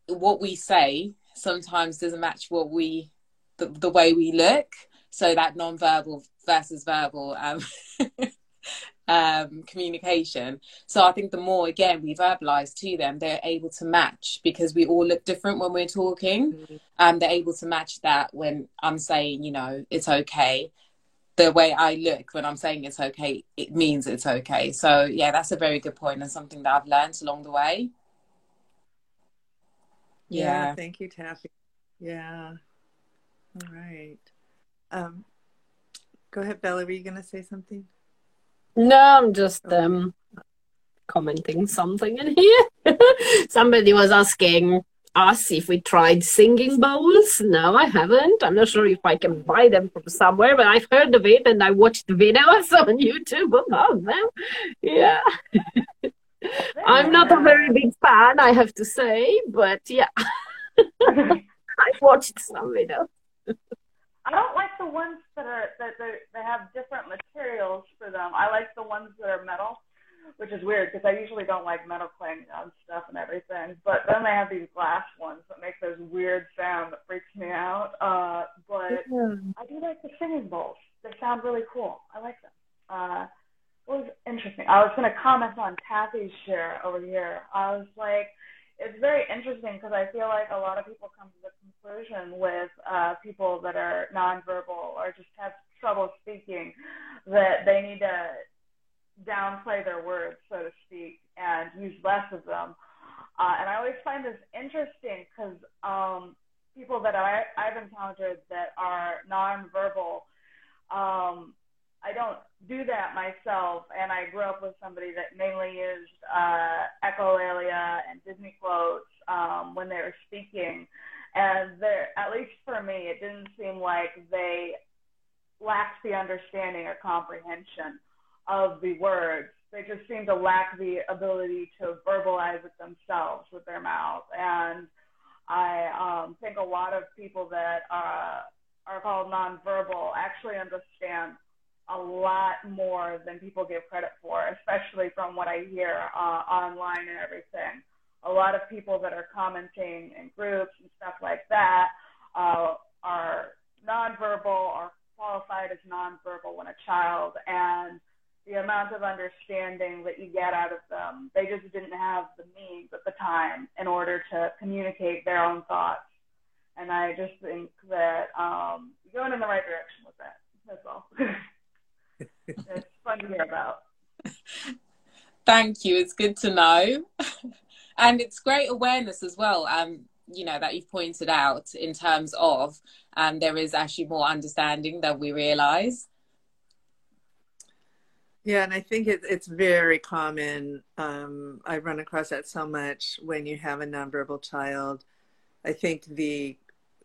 what we say sometimes doesn't match what we, the, the way we look. So that non-verbal versus verbal um, um, communication. So I think the more again we verbalize to them, they're able to match because we all look different when we're talking, mm-hmm. and they're able to match that when I'm saying, you know, it's okay. The way I look when I'm saying it's okay, it means it's okay. So yeah, that's a very good point and something that I've learned along the way. Yeah, yeah thank you, Taffy. Yeah. All right. Um, go ahead, Bella. Were you going to say something? No, I'm just um, commenting something in here. Somebody was asking us if we tried singing bowls. No, I haven't. I'm not sure if I can buy them from somewhere, but I've heard of it and I watched videos on YouTube about them. Yeah. I'm not a very big fan, I have to say, but yeah. I've watched some videos. I don't like the ones that are that they have different materials for them. I like the ones that are metal, which is weird because I usually don't like metal playing on stuff and everything. But then they have these glass ones that make those weird sound that freaks me out. Uh, but yeah. I do like the singing bowls. They sound really cool. I like them. Uh, it was interesting. I was going to comment on Kathy's share over here. I was like, it's very interesting because I feel like a lot of people come to the conclusion with uh, people that are nonverbal or just have trouble speaking that they need to downplay their words, so to speak, and use less of them. Uh, and I always find this interesting because um, people that I, I've encountered that are nonverbal um, I don't do that myself, and I grew up with somebody that mainly used uh, echolalia and Disney quotes um, when they were speaking, and there, at least for me, it didn't seem like they lacked the understanding or comprehension of the words. They just seem to lack the ability to verbalize it themselves with their mouth, and I um, think a lot of people that uh, are called nonverbal actually understand a lot more than people give credit for, especially from what I hear uh, online and everything. A lot of people that are commenting in groups and stuff like that uh, are nonverbal or qualified as nonverbal when a child, and the amount of understanding that you get out of them, they just didn't have the means at the time in order to communicate their own thoughts. And I just think that um, you're going in the right direction with that. That's all. it's fun to hear about. Thank you. It's good to know. and it's great awareness as well. Um, you know, that you've pointed out in terms of um, there is actually more understanding than we realize. Yeah, and I think it, it's very common. Um, I run across that so much when you have a nonverbal child. I think the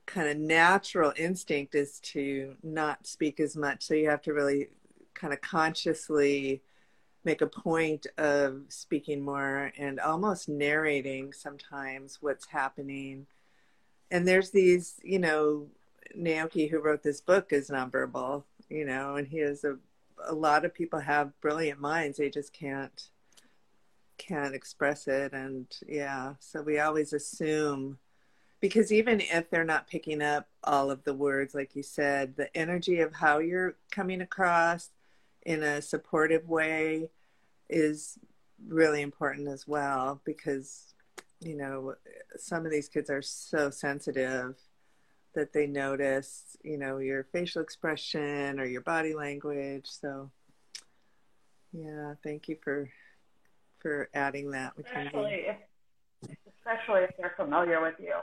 kind of natural instinct is to not speak as much. So you have to really kind of consciously make a point of speaking more and almost narrating sometimes what's happening. And there's these, you know, Naoki, who wrote this book, is nonverbal, you know, and he has a, a lot of people have brilliant minds. They just can't, can't express it. And yeah, so we always assume because even if they're not picking up all of the words, like you said, the energy of how you're coming across, in a supportive way is really important as well because you know some of these kids are so sensitive that they notice you know your facial expression or your body language so yeah thank you for for adding that especially if, especially if they're familiar with you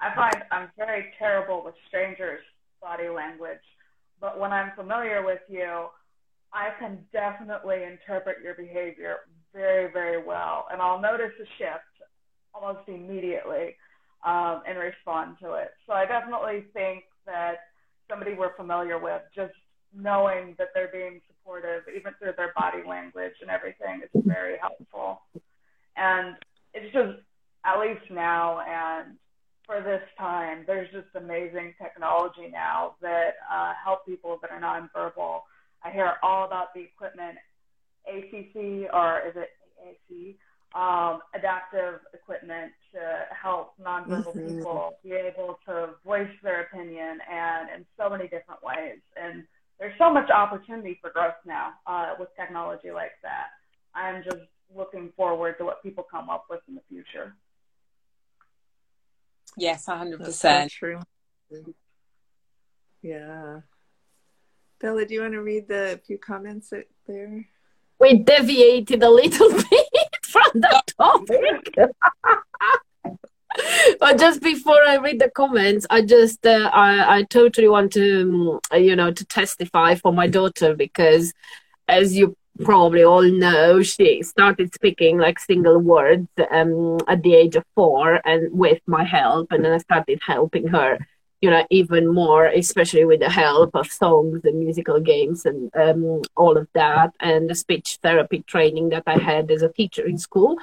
i find i'm very terrible with strangers body language but when i'm familiar with you I can definitely interpret your behavior very, very well. And I'll notice a shift almost immediately um, and respond to it. Definitely think that somebody we're familiar with, just knowing that they're being supportive, even through their body language and everything, is very helpful. And it's just, at least now and for this time, there's just amazing technology now that uh, help people that are nonverbal I hear all about the equipment, ACC or is it AAC, um, adaptive equipment to help nonverbal mm-hmm. people be able to voice their opinion and in so many different ways. And there's so much opportunity for growth now uh, with technology like that. than just looking forward to what people come up with in the future. Yes, hundred That's so percent. true. Yeah. Bella, do you want to read the few comments that there? We deviated a little bit from the topic. but just before I read the comments, I just uh, I I totally want to um, you know to testify for my daughter because as you probably all know, she started speaking like single words um, at the age of four, and with my help, and then I started helping her, you know, even more, especially with the help of songs and musical games and um, all of that, and the speech therapy training that I had as a teacher in school.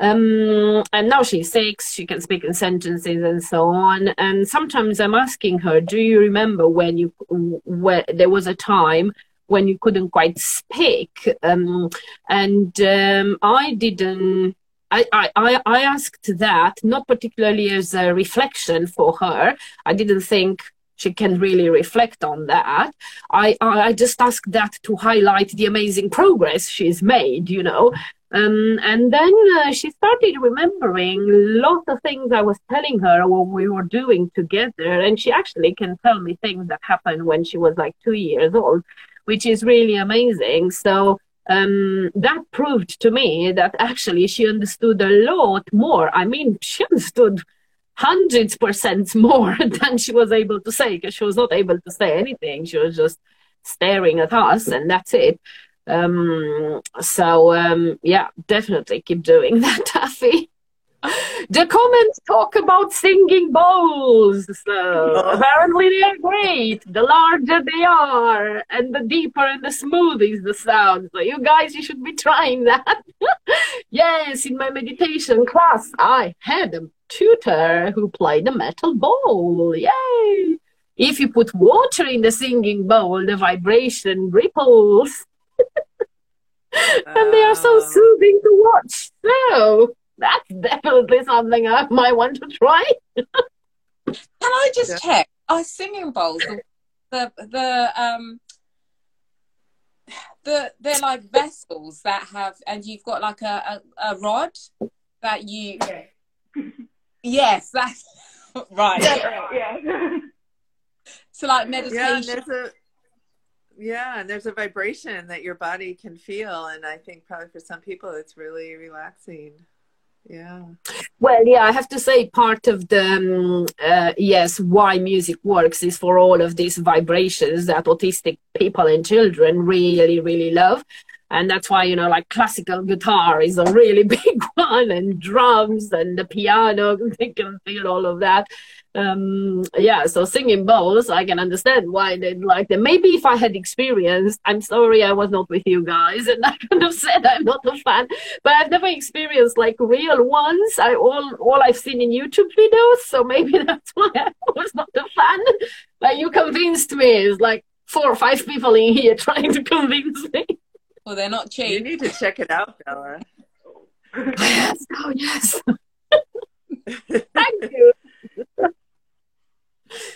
Um, and now she's six, she can speak in sentences and so on. And sometimes I'm asking her, Do you remember when you, when there was a time when you couldn't quite speak? Um, and um, I didn't. I, I, I asked that not particularly as a reflection for her. I didn't think she can really reflect on that. I, I just asked that to highlight the amazing progress she's made, you know. Um, and then uh, she started remembering lots of things I was telling her when we were doing together. And she actually can tell me things that happened when she was like two years old, which is really amazing. So um, that proved to me that actually she understood a lot more. I mean, she understood hundreds percent more than she was able to say because she was not able to say anything. She was just staring at us, and that's it. Um, so um, yeah, definitely keep doing that, Taffy. The comments talk about singing bowls. So apparently they are great. The larger they are, and the deeper and the smooth is the sound. So you guys, you should be trying that. yes, in my meditation class, I had a tutor who played the metal bowl. Yay! If you put water in the singing bowl, the vibration ripples. and they are so Oh. soothing to watch. So that's definitely something I might want to try. Can I just Yeah. check? Are singing bowls the the, the um the they're like vessels that have and you've got like a, a, a rod that you yes that's right yeah. so like Yeah, meditation and there's a yeah, and there's a vibration that your body can feel, and I think probably for some people it's really relaxing. Yeah. Well, yeah, I have to say part of the um, uh, yes why music works is for all of these vibrations that autistic people and children really really love, and that's why you know like classical guitar is a really big one, and drums and the piano they can feel all of that. Um, yeah, so singing bowls, I can understand why they like them. Maybe if I had experienced, I'm sorry I was not with you guys, and I could have said I'm not a fan but I've never experienced like real ones. I all all I've seen in YouTube videos, so maybe that's why I was not a fan. Like you convinced me. It's like four or five people in here trying to convince me. Well they're not changed. You need to check it out, Bella. Yes, oh yes. Thank you.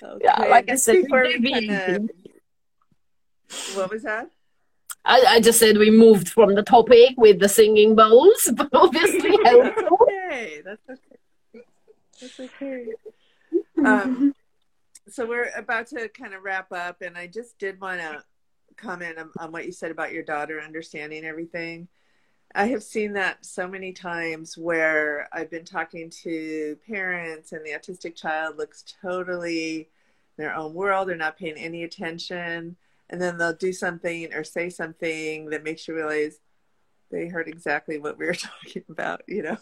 Okay. Yeah, like I just said, before we we kinda, what was that? I, I just said we moved from the topic with the singing bowls, but obviously helpful. okay, that's okay. That's okay. Um, so we're about to kind of wrap up, and I just did want to comment on, on what you said about your daughter understanding everything. I have seen that so many times where I've been talking to parents, and the autistic child looks totally their own world. They're not paying any attention, and then they'll do something or say something that makes you realize they heard exactly what we were talking about. You know,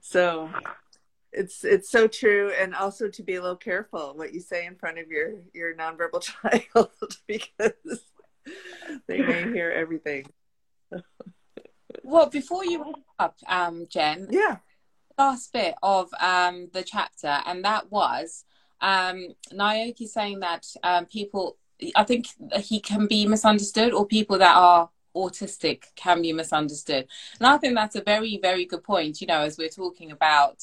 so it's it's so true and also to be a little careful what you say in front of your your nonverbal child because they may hear everything well before you wrap up um jen yeah last bit of um, the chapter, and that was um, Naoki saying that um, people, I think he can be misunderstood, or people that are autistic can be misunderstood. And I think that's a very, very good point, you know, as we're talking about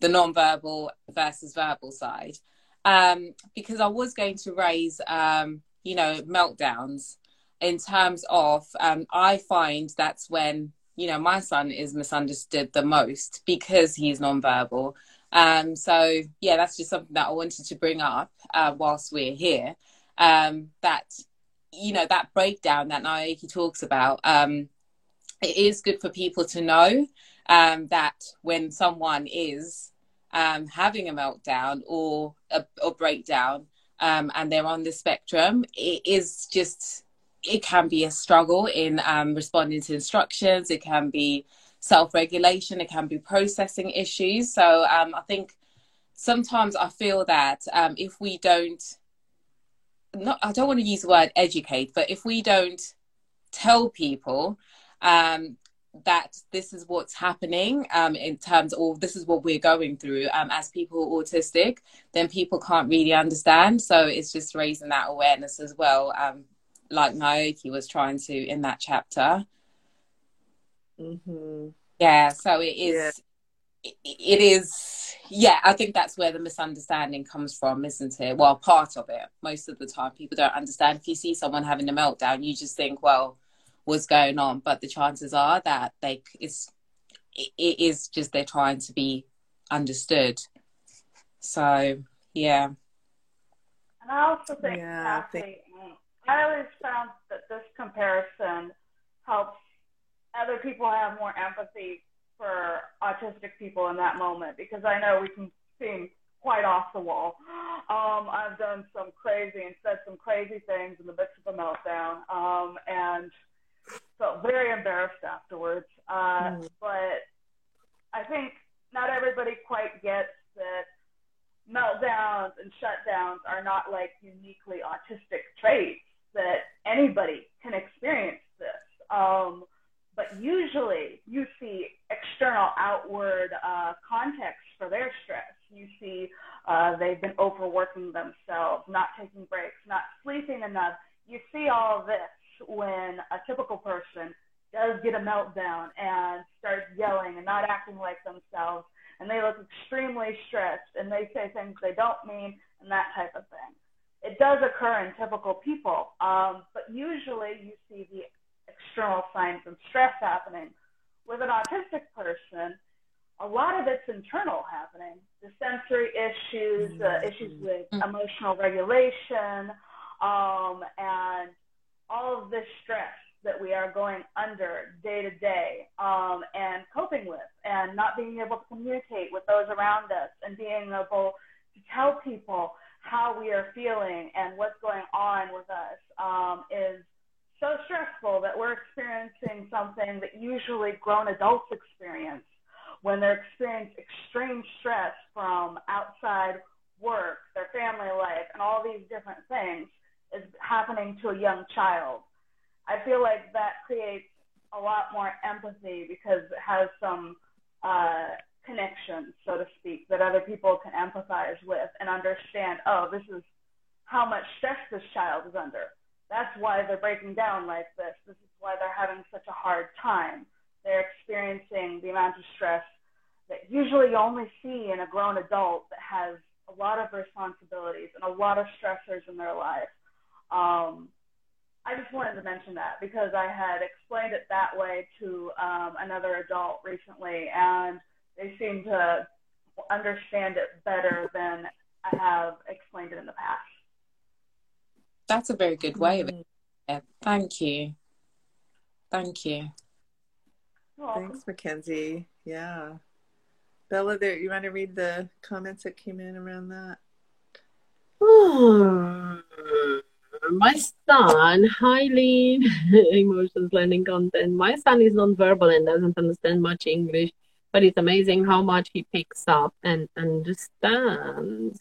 the non-verbal versus verbal side. Um, because I was going to raise, um, you know, meltdowns in terms of, um, I find that's when you know, my son is misunderstood the most because he's nonverbal. Um, so yeah, that's just something that I wanted to bring up uh, whilst we're here. Um, that you know that breakdown that Naoki talks about. Um, it is good for people to know um, that when someone is um, having a meltdown or a, a breakdown um, and they're on the spectrum, it is just it can be a struggle in um, responding to instructions. It can be self-regulation. It can be processing issues. So um, I think sometimes I feel that um, if we don't, not I don't want to use the word educate, but if we don't tell people um, that this is what's happening um, in terms of this is what we're going through um, as people are autistic, then people can't really understand. So it's just raising that awareness as well, um, like Naoki was trying to in that chapter. Mm-hmm. Yeah, so it is. Yeah. It, it is. Yeah, I think that's where the misunderstanding comes from, isn't it? Well, part of it. Most of the time, people don't understand. If you see someone having a meltdown, you just think, well what's going on but the chances are that they it's it is just they're trying to be understood so yeah and i also think yeah, Kathy, I, think... I always found that this comparison helps other people have more empathy for autistic people in that moment because i know we can seem quite off the wall. Um, I've done some crazy and said some crazy things in the midst of a meltdown. Um, and felt very embarrassed afterwards. Uh, mm. But I think not everybody quite gets that meltdowns and shutdowns are not like uniquely autistic traits that anybody can experience this. Um, but usually you see external outward uh, context for their stress. You see uh, they've been overworking themselves, not taking breaks, not sleeping enough. You see all this when a typical person does get a meltdown and starts yelling and not acting like themselves, and they look extremely stressed and they say things they don't mean and that type of thing. It does occur in typical people, um, but usually you see the external signs of stress happening. With an autistic person, a lot of it's internal happening. The sensory issues, uh, issues with mm. emotional regulation, um, and all of this stress that we are going under day to day um, and coping with and not being able to communicate with those around us and being able to tell people how we are feeling and what's going on with us um, is so stressful that we're experiencing something that usually grown adults experience when they're experiencing extreme stress from outside work, their family life, and all these different things is happening to a young child. I feel like that creates a lot more empathy because it has some uh, connections, so to speak, that other people can empathize with and understand, oh, this is how much stress this child is under. That's why they're breaking down like this. This is why they're having such a hard time. They're experiencing the amount of stress that usually you only see in a grown adult that has a lot of responsibilities and a lot of stressors in their life. Um, I just wanted to mention that because I had explained it that way to um, another adult recently, and they seem to understand it better than I have explained it in the past. That's a very good way of it. Yeah, mm-hmm. thank you. Thank you. Thanks, Mackenzie. Yeah. Bella, there you want to read the comments that came in around that? My son, highly emotions learning content. My son is nonverbal and doesn't understand much English, but it's amazing how much he picks up and understands.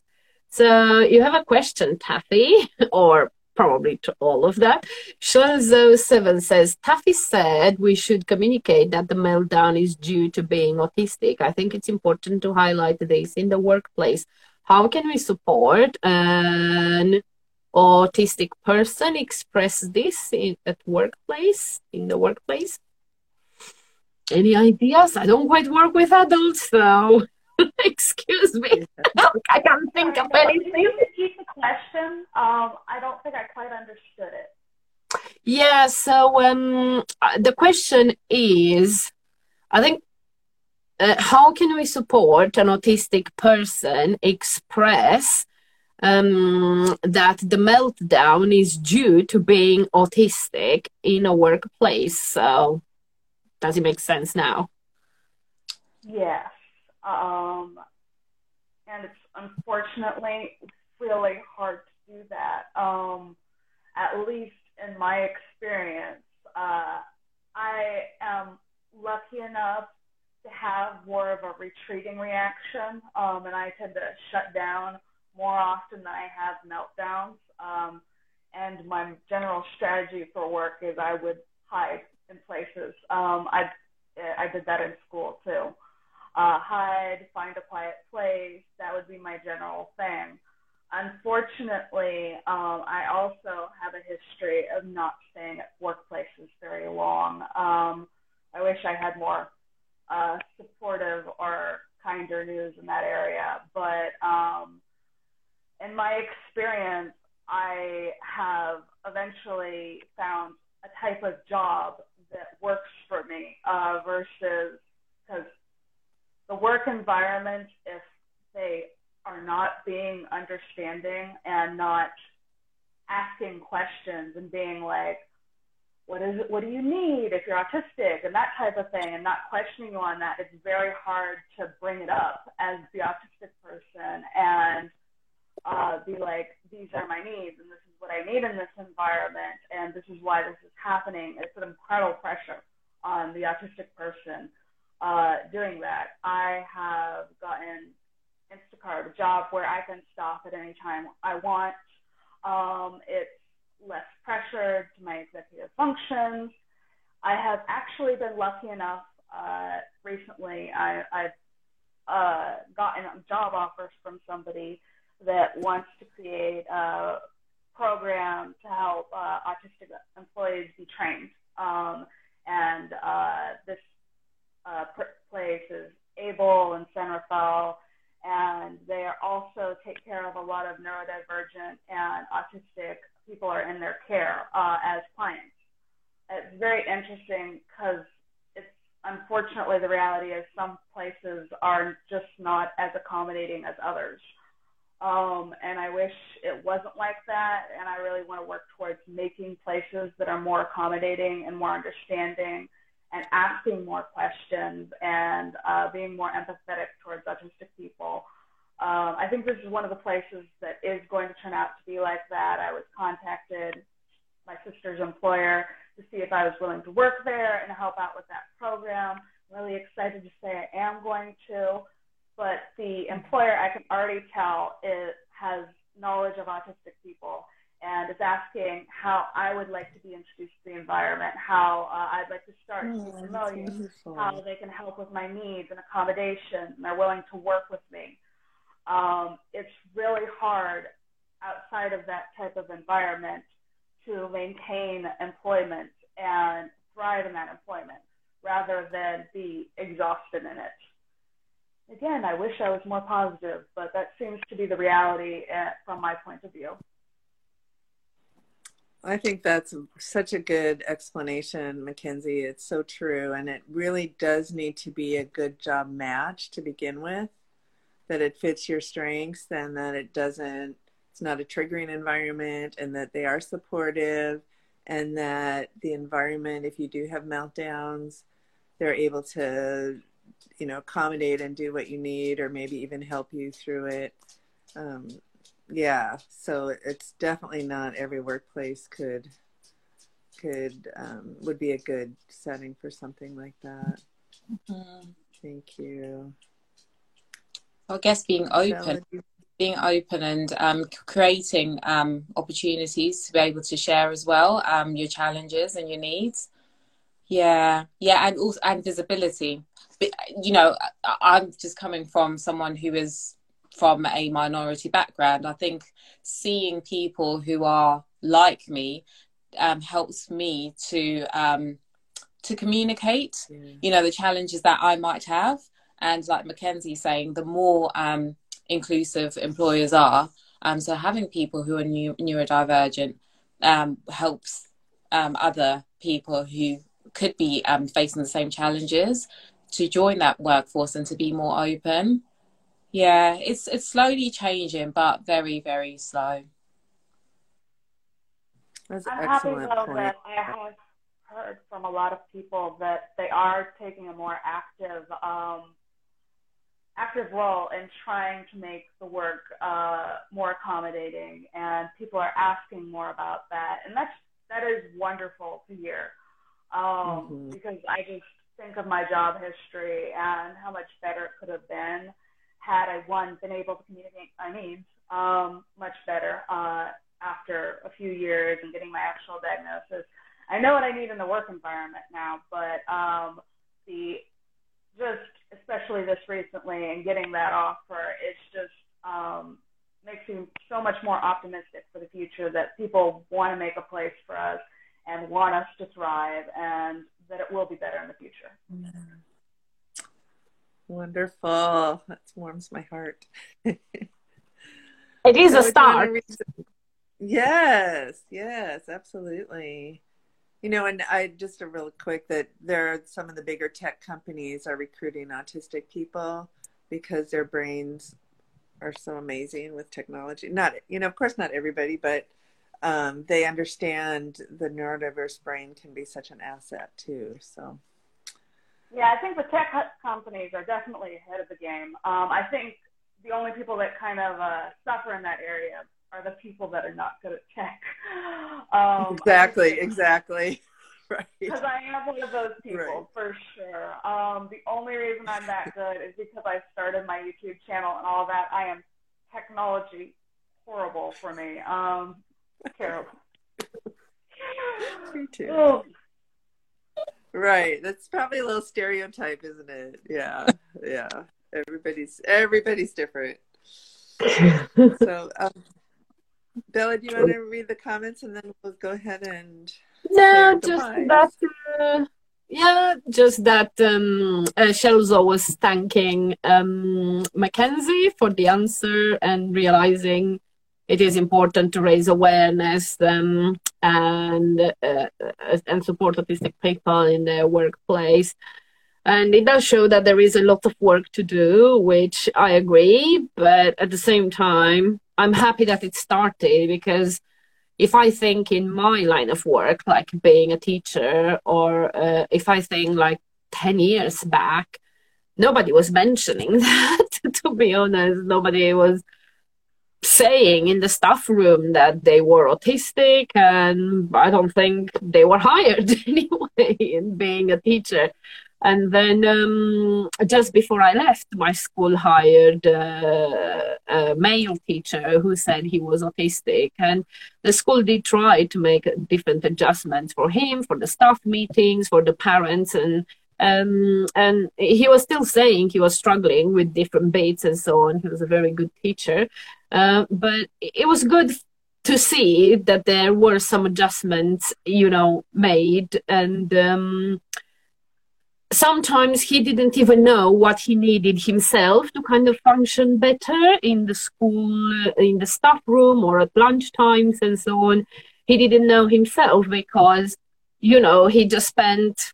So you have a question, Taffy, or probably to all of that. Shonzo7 says, Taffy said we should communicate that the meltdown is due to being autistic. I think it's important to highlight this in the workplace. How can we support and autistic person express this in at workplace in the workplace? Any ideas? I don't quite work with adults so excuse me. I can't think of anything. repeat the question. Um, i don't think i quite understood it. Yeah, so um, the question is I think uh, how can we support an autistic person express um, that the meltdown is due to being autistic in a workplace? So, does it make sense now? Yes. Um, and it's unfortunately really hard to do that. Um, at least in my experience, uh, I am lucky enough to have more of a retreating reaction, um, and I tend to shut down more often than I have meltdowns. Um, and my general strategy for work is I would hide in places. Um, I I did that in school too. Uh, hide, find a quiet place. That would be my general thing. Unfortunately, um, I also have a history of not staying at workplaces very long. Um, I wish I had more uh, supportive or kinder news in that area, but um, in my experience, I have eventually found a type of job that works for me uh, versus because the work environment, if they are not being understanding and not asking questions and being like, what is it? What do you need if you're autistic and that type of thing, and not questioning you on that, it's very hard to bring it up as the autistic person and uh, be like, these are my needs and this is what I need in this environment and this is why this is happening. It's an incredible pressure on the autistic person uh, doing that. I have gotten Instacart, a job where I can stop at any time I want. Um, it's less pressure to my executive functions. I have actually been lucky enough uh, recently. I, I've uh, gotten job offers from somebody that wants to create a program to help uh, autistic employees be trained. Um, and uh, this uh, place is Able and San Rafael and they also take care of a lot of neurodivergent and autistic people are in their care uh, as clients. It's very interesting because it's unfortunately the reality is some places are just not as accommodating as others. Um, and I wish it wasn't like that. And I really want to work towards making places that are more accommodating and more understanding and asking more questions and uh, being more empathetic towards autistic people. Um, I think this is one of the places that is going to turn out to be like that. I was contacted, my sister's employer, to see if I was willing to work there and help out with that program. I'm really excited to say I am going to, but the employer I can already tell it has knowledge of autistic people and is asking how I would like to be introduced to the environment, how uh, I'd like to start oh, to be familiar, how they can help with my needs and accommodations, and they're willing to work with me. Um, it's really hard outside of that type of environment to maintain employment and thrive in that employment rather than be exhausted in it. Again, I wish I was more positive, but that seems to be the reality at, uh, from my point of view. I think that's such a good explanation, Mackenzie. It's so true. And it really does need to be a good job match to begin with, that it fits your strengths and that it doesn't, it's not a triggering environment and that they are supportive and that the environment, if you do have meltdowns, they're able to, you know, accommodate and do what you need or maybe even help you through it. Um, yeah so it's definitely not every workplace could could um, would be a good setting for something like that mm-hmm. thank you i guess being open being open and um, creating um, opportunities to be able to share as well um, your challenges and your needs yeah yeah and also and visibility but you know i'm just coming from someone who is from a minority background. I think seeing people who are like me um, helps me to um, to communicate. Yeah. You know the challenges that I might have, and like Mackenzie saying, the more um, inclusive employers are, um, so having people who are new, neurodivergent um, helps um, other people who could be um, facing the same challenges to join that workforce and to be more open. Yeah, it's it's slowly changing, but very very slow. That's I'm an happy excellent though point. that I have heard from a lot of people that they are taking a more active um, active role in trying to make the work uh, more accommodating, and people are asking more about that, and that's that is wonderful to hear. Um, Mhm. Because I just think of my job history and how much better it could have been had I one been able to communicate my needs um, much better uh, after a few years and getting my actual diagnosis. I know what I need in the work environment now, but um, the just especially this recently and getting that offer, it's just um, makes me so much more optimistic for the future that people want to make a place for us and want us to thrive and that it will be better in the future. Wonderful. That warms my heart. It is So a do start. Yes, yes, absolutely. You know, and I just a real quick that there are some of the bigger tech companies are recruiting autistic people because their brains are so amazing with technology. Not, you know, of course, not everybody, but um, they understand the neurodiverse brain can be such an asset too. So, Yeah, I think the tech companies are definitely ahead of the game. Um, I think the only people that kind of uh, suffer in that area are the people that are not good at tech. Um, exactly, exactly. Right. Because I am one of those people Right. for sure. Um, the only reason I'm that good is because I started my YouTube channel and all that. I am technology horrible for me. Um, terrible. Me too. Ugh. Right. That's probably a little stereotype, isn't it? Yeah. Yeah. Everybody's everybody's different. So, um, Bella, do you want to read the comments and then we'll go ahead and No, just goodbyes. that. Uh, yeah, just that. Um, uh, Shelzo was thanking um, Mackenzie for the answer and realizing it is important to raise awareness um, and uh, uh, and support autistic people in their workplace. And it does show that there is a lot of work to do, which I agree. But at the same time, I'm happy that it started because if I think in my line of work, like being a teacher, or uh, if I think like 10 years back, nobody was mentioning that, to be honest. Nobody was saying in the staff room that they were autistic, and I don't think they were hired anyway in being a teacher. And then um, just before I left, my school hired uh, a male teacher who said he was autistic. And the school did try to make different adjustments for him, for the staff meetings, for the parents. And um, and he was still saying he was struggling with different bits and so on. He was a very good teacher. Uh, but it was good to see that there were some adjustments, you know, made. And um, sometimes he didn't even know what he needed himself to kind of function better in the school, in the staff room, or at lunch times and so on. He didn't know himself because, you know, he just spent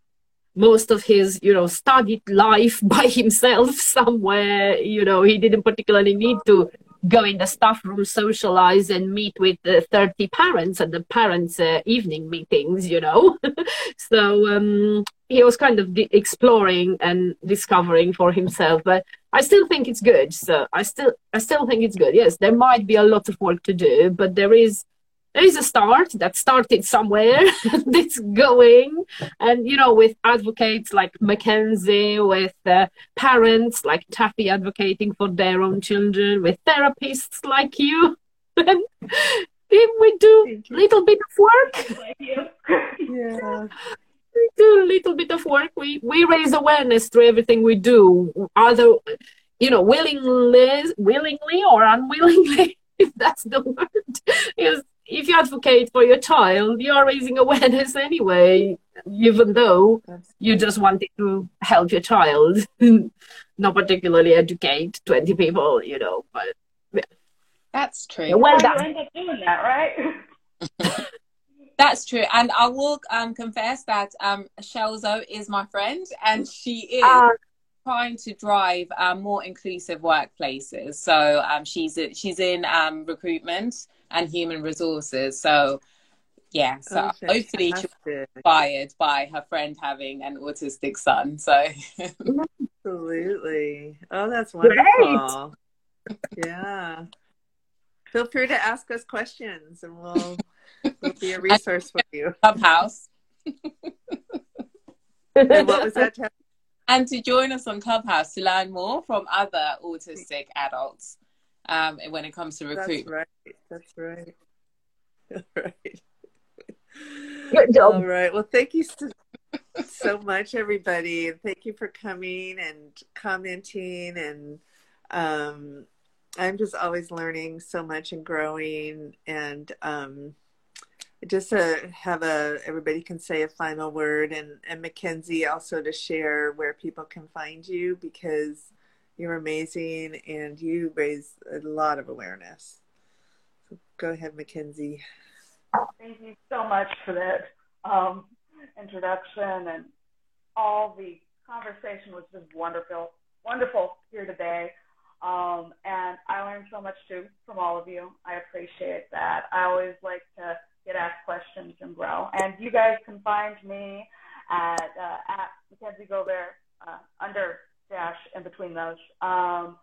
most of his, you know, studied life by himself somewhere. You know, he didn't particularly need to go in the staff room, socialize, and meet with the 30 parents at the parents' uh, evening meetings, you know. so um, he was kind of exploring and discovering for himself. But I still think it's good. So I still, I still think it's good. Yes, there might be a lot of work to do, but there is. There is a start that started somewhere. that's going, and you know, with advocates like Mackenzie, with uh, parents like Taffy advocating for their own children, with therapists like you. And if we do a little bit of work, Yeah. we do a little bit of work. We we raise awareness through everything we do, either you know, willingly, willingly or unwillingly, if that's the word. Because if you advocate for your child, you are raising awareness anyway, even though you just wanted to help your child, not particularly educate 20 people, you know. But That's true. yeah, well That's done. you end up doing that, right? That's true, and I will um, confess that um, Shelzo is my friend, and she is Ah. trying to drive um, more inclusive workplaces. So um, she's she's in um, recruitment and human resources. So yeah, so Oh, hopefully be fantastic. inspired by her friend having an autistic son. So Absolutely. Oh, that's Great. wonderful. Yeah. Feel free to ask us questions and we'll, we'll be a resource for you. Clubhouse. And what was that? Tess? and to join us on Clubhouse to learn more from other autistic adults um, when it comes to recruitment. That's right. That's right. right. Good job. All right. Well, thank you so, so much, everybody. And thank you for coming and commenting. And um, I'm just always learning so much and growing. And um, just to have a, everybody can say a final word. And, and Mackenzie also to share where people can find you because you're amazing and you raise a lot of awareness. So go ahead, Mackenzie. Thank you so much for that um, introduction and all the conversation was just wonderful, wonderful here today. Um, and I learned so much too from all of you. I appreciate that. I always like to get asked questions and grow. And you guys can find me at uh, at Mackenzie Govaer uh, under dash in between those. Um,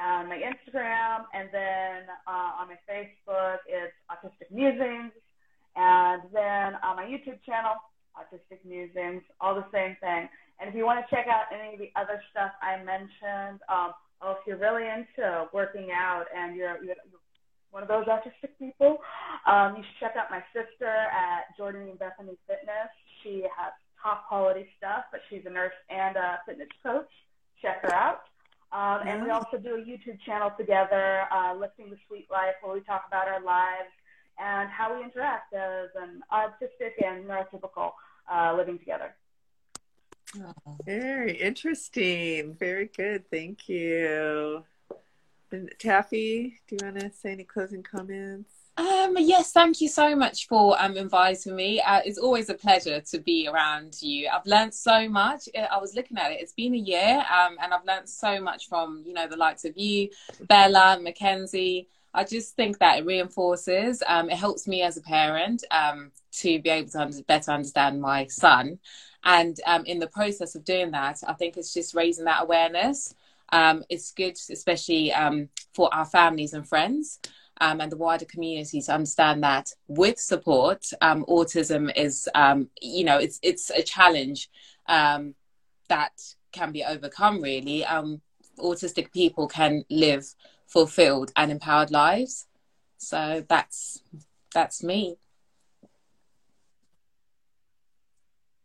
on my Instagram, and then uh, on my Facebook, it's Autistic Musings, and then on my YouTube channel, Autistic Musings, all the same thing. And if you want to check out any of the other stuff I mentioned, um, oh, if you're really into working out and you're, you're one of those autistic people, um, you should check out my sister at Jordan and Bethany Fitness. She has top quality stuff, but she's a nurse and a fitness coach. Check her out. Um, and we also do a YouTube channel together, uh, Lifting the Sweet Life, where we talk about our lives and how we interact as an autistic and neurotypical uh, living together. Very interesting. Very good. Thank you. And Taffy, do you want to say any closing comments? Um, yes, thank you so much for um, inviting me. Uh, it's always a pleasure to be around you. I've learned so much. Uh, I was looking at it. It's been a year, um, and I've learned so much from you know the likes of you, Bella, Mackenzie. I just think that it reinforces. Um, it helps me as a parent um, to be able to under- better understand my son, and um, in the process of doing that, I think it's just raising that awareness. Um, it's good, especially um, for our families and friends um, and the wider community to understand that with support, um, autism is, um, you know, it's it's a challenge um, that can be overcome. Really, um, autistic people can live fulfilled and empowered lives. So that's that's me.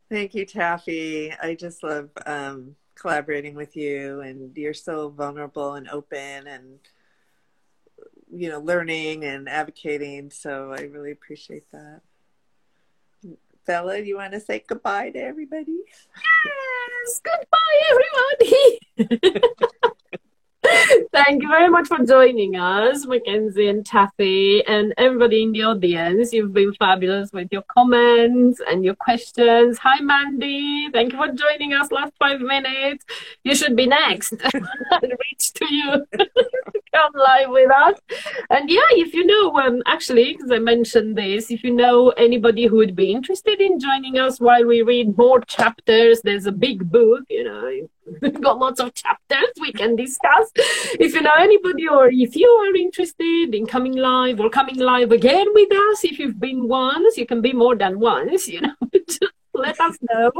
Thank you, Taffy. I just love um, collaborating with you, and you're so vulnerable and open and you know learning and advocating so i really appreciate that bella you want to say goodbye to everybody Yes, goodbye, everybody. Thank you very much for joining us, Mackenzie and Taffy, and everybody in the audience. You've been fabulous with your comments and your questions. Hi, Mandy. Thank you for joining us last five minutes. You should be next reach to you. Come live with us. And yeah, if you know, um, actually, because I mentioned this, if you know anybody who would be interested in joining us while we read more chapters, there's a big book, you know, we've got lots of chapters we can discuss. If you know anybody or if you are interested in coming live or coming live again with us, if you've been once, you can be more than once, you know, let us know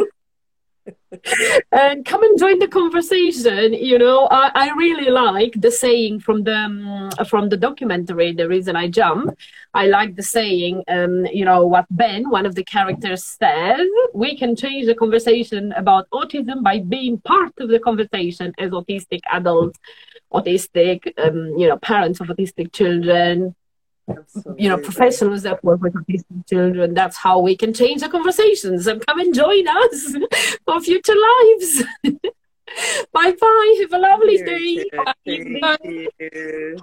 and come and join the conversation. You know, I, I really like the saying from the um, from the documentary. The reason I jump, I like the saying. Um, you know what Ben, one of the characters, says: we can change the conversation about autism by being part of the conversation as autistic adults, autistic, um, you know, parents of autistic children, Absolutely. you know, professionals that work with autistic children. That's how we can change the conversations and come and join us for future lives. bye bye. Have a lovely day. Thank you.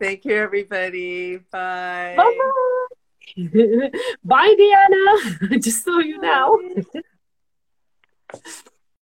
Thank you, everybody. Bye. Bye bye. Bye, Diana. I just saw you now.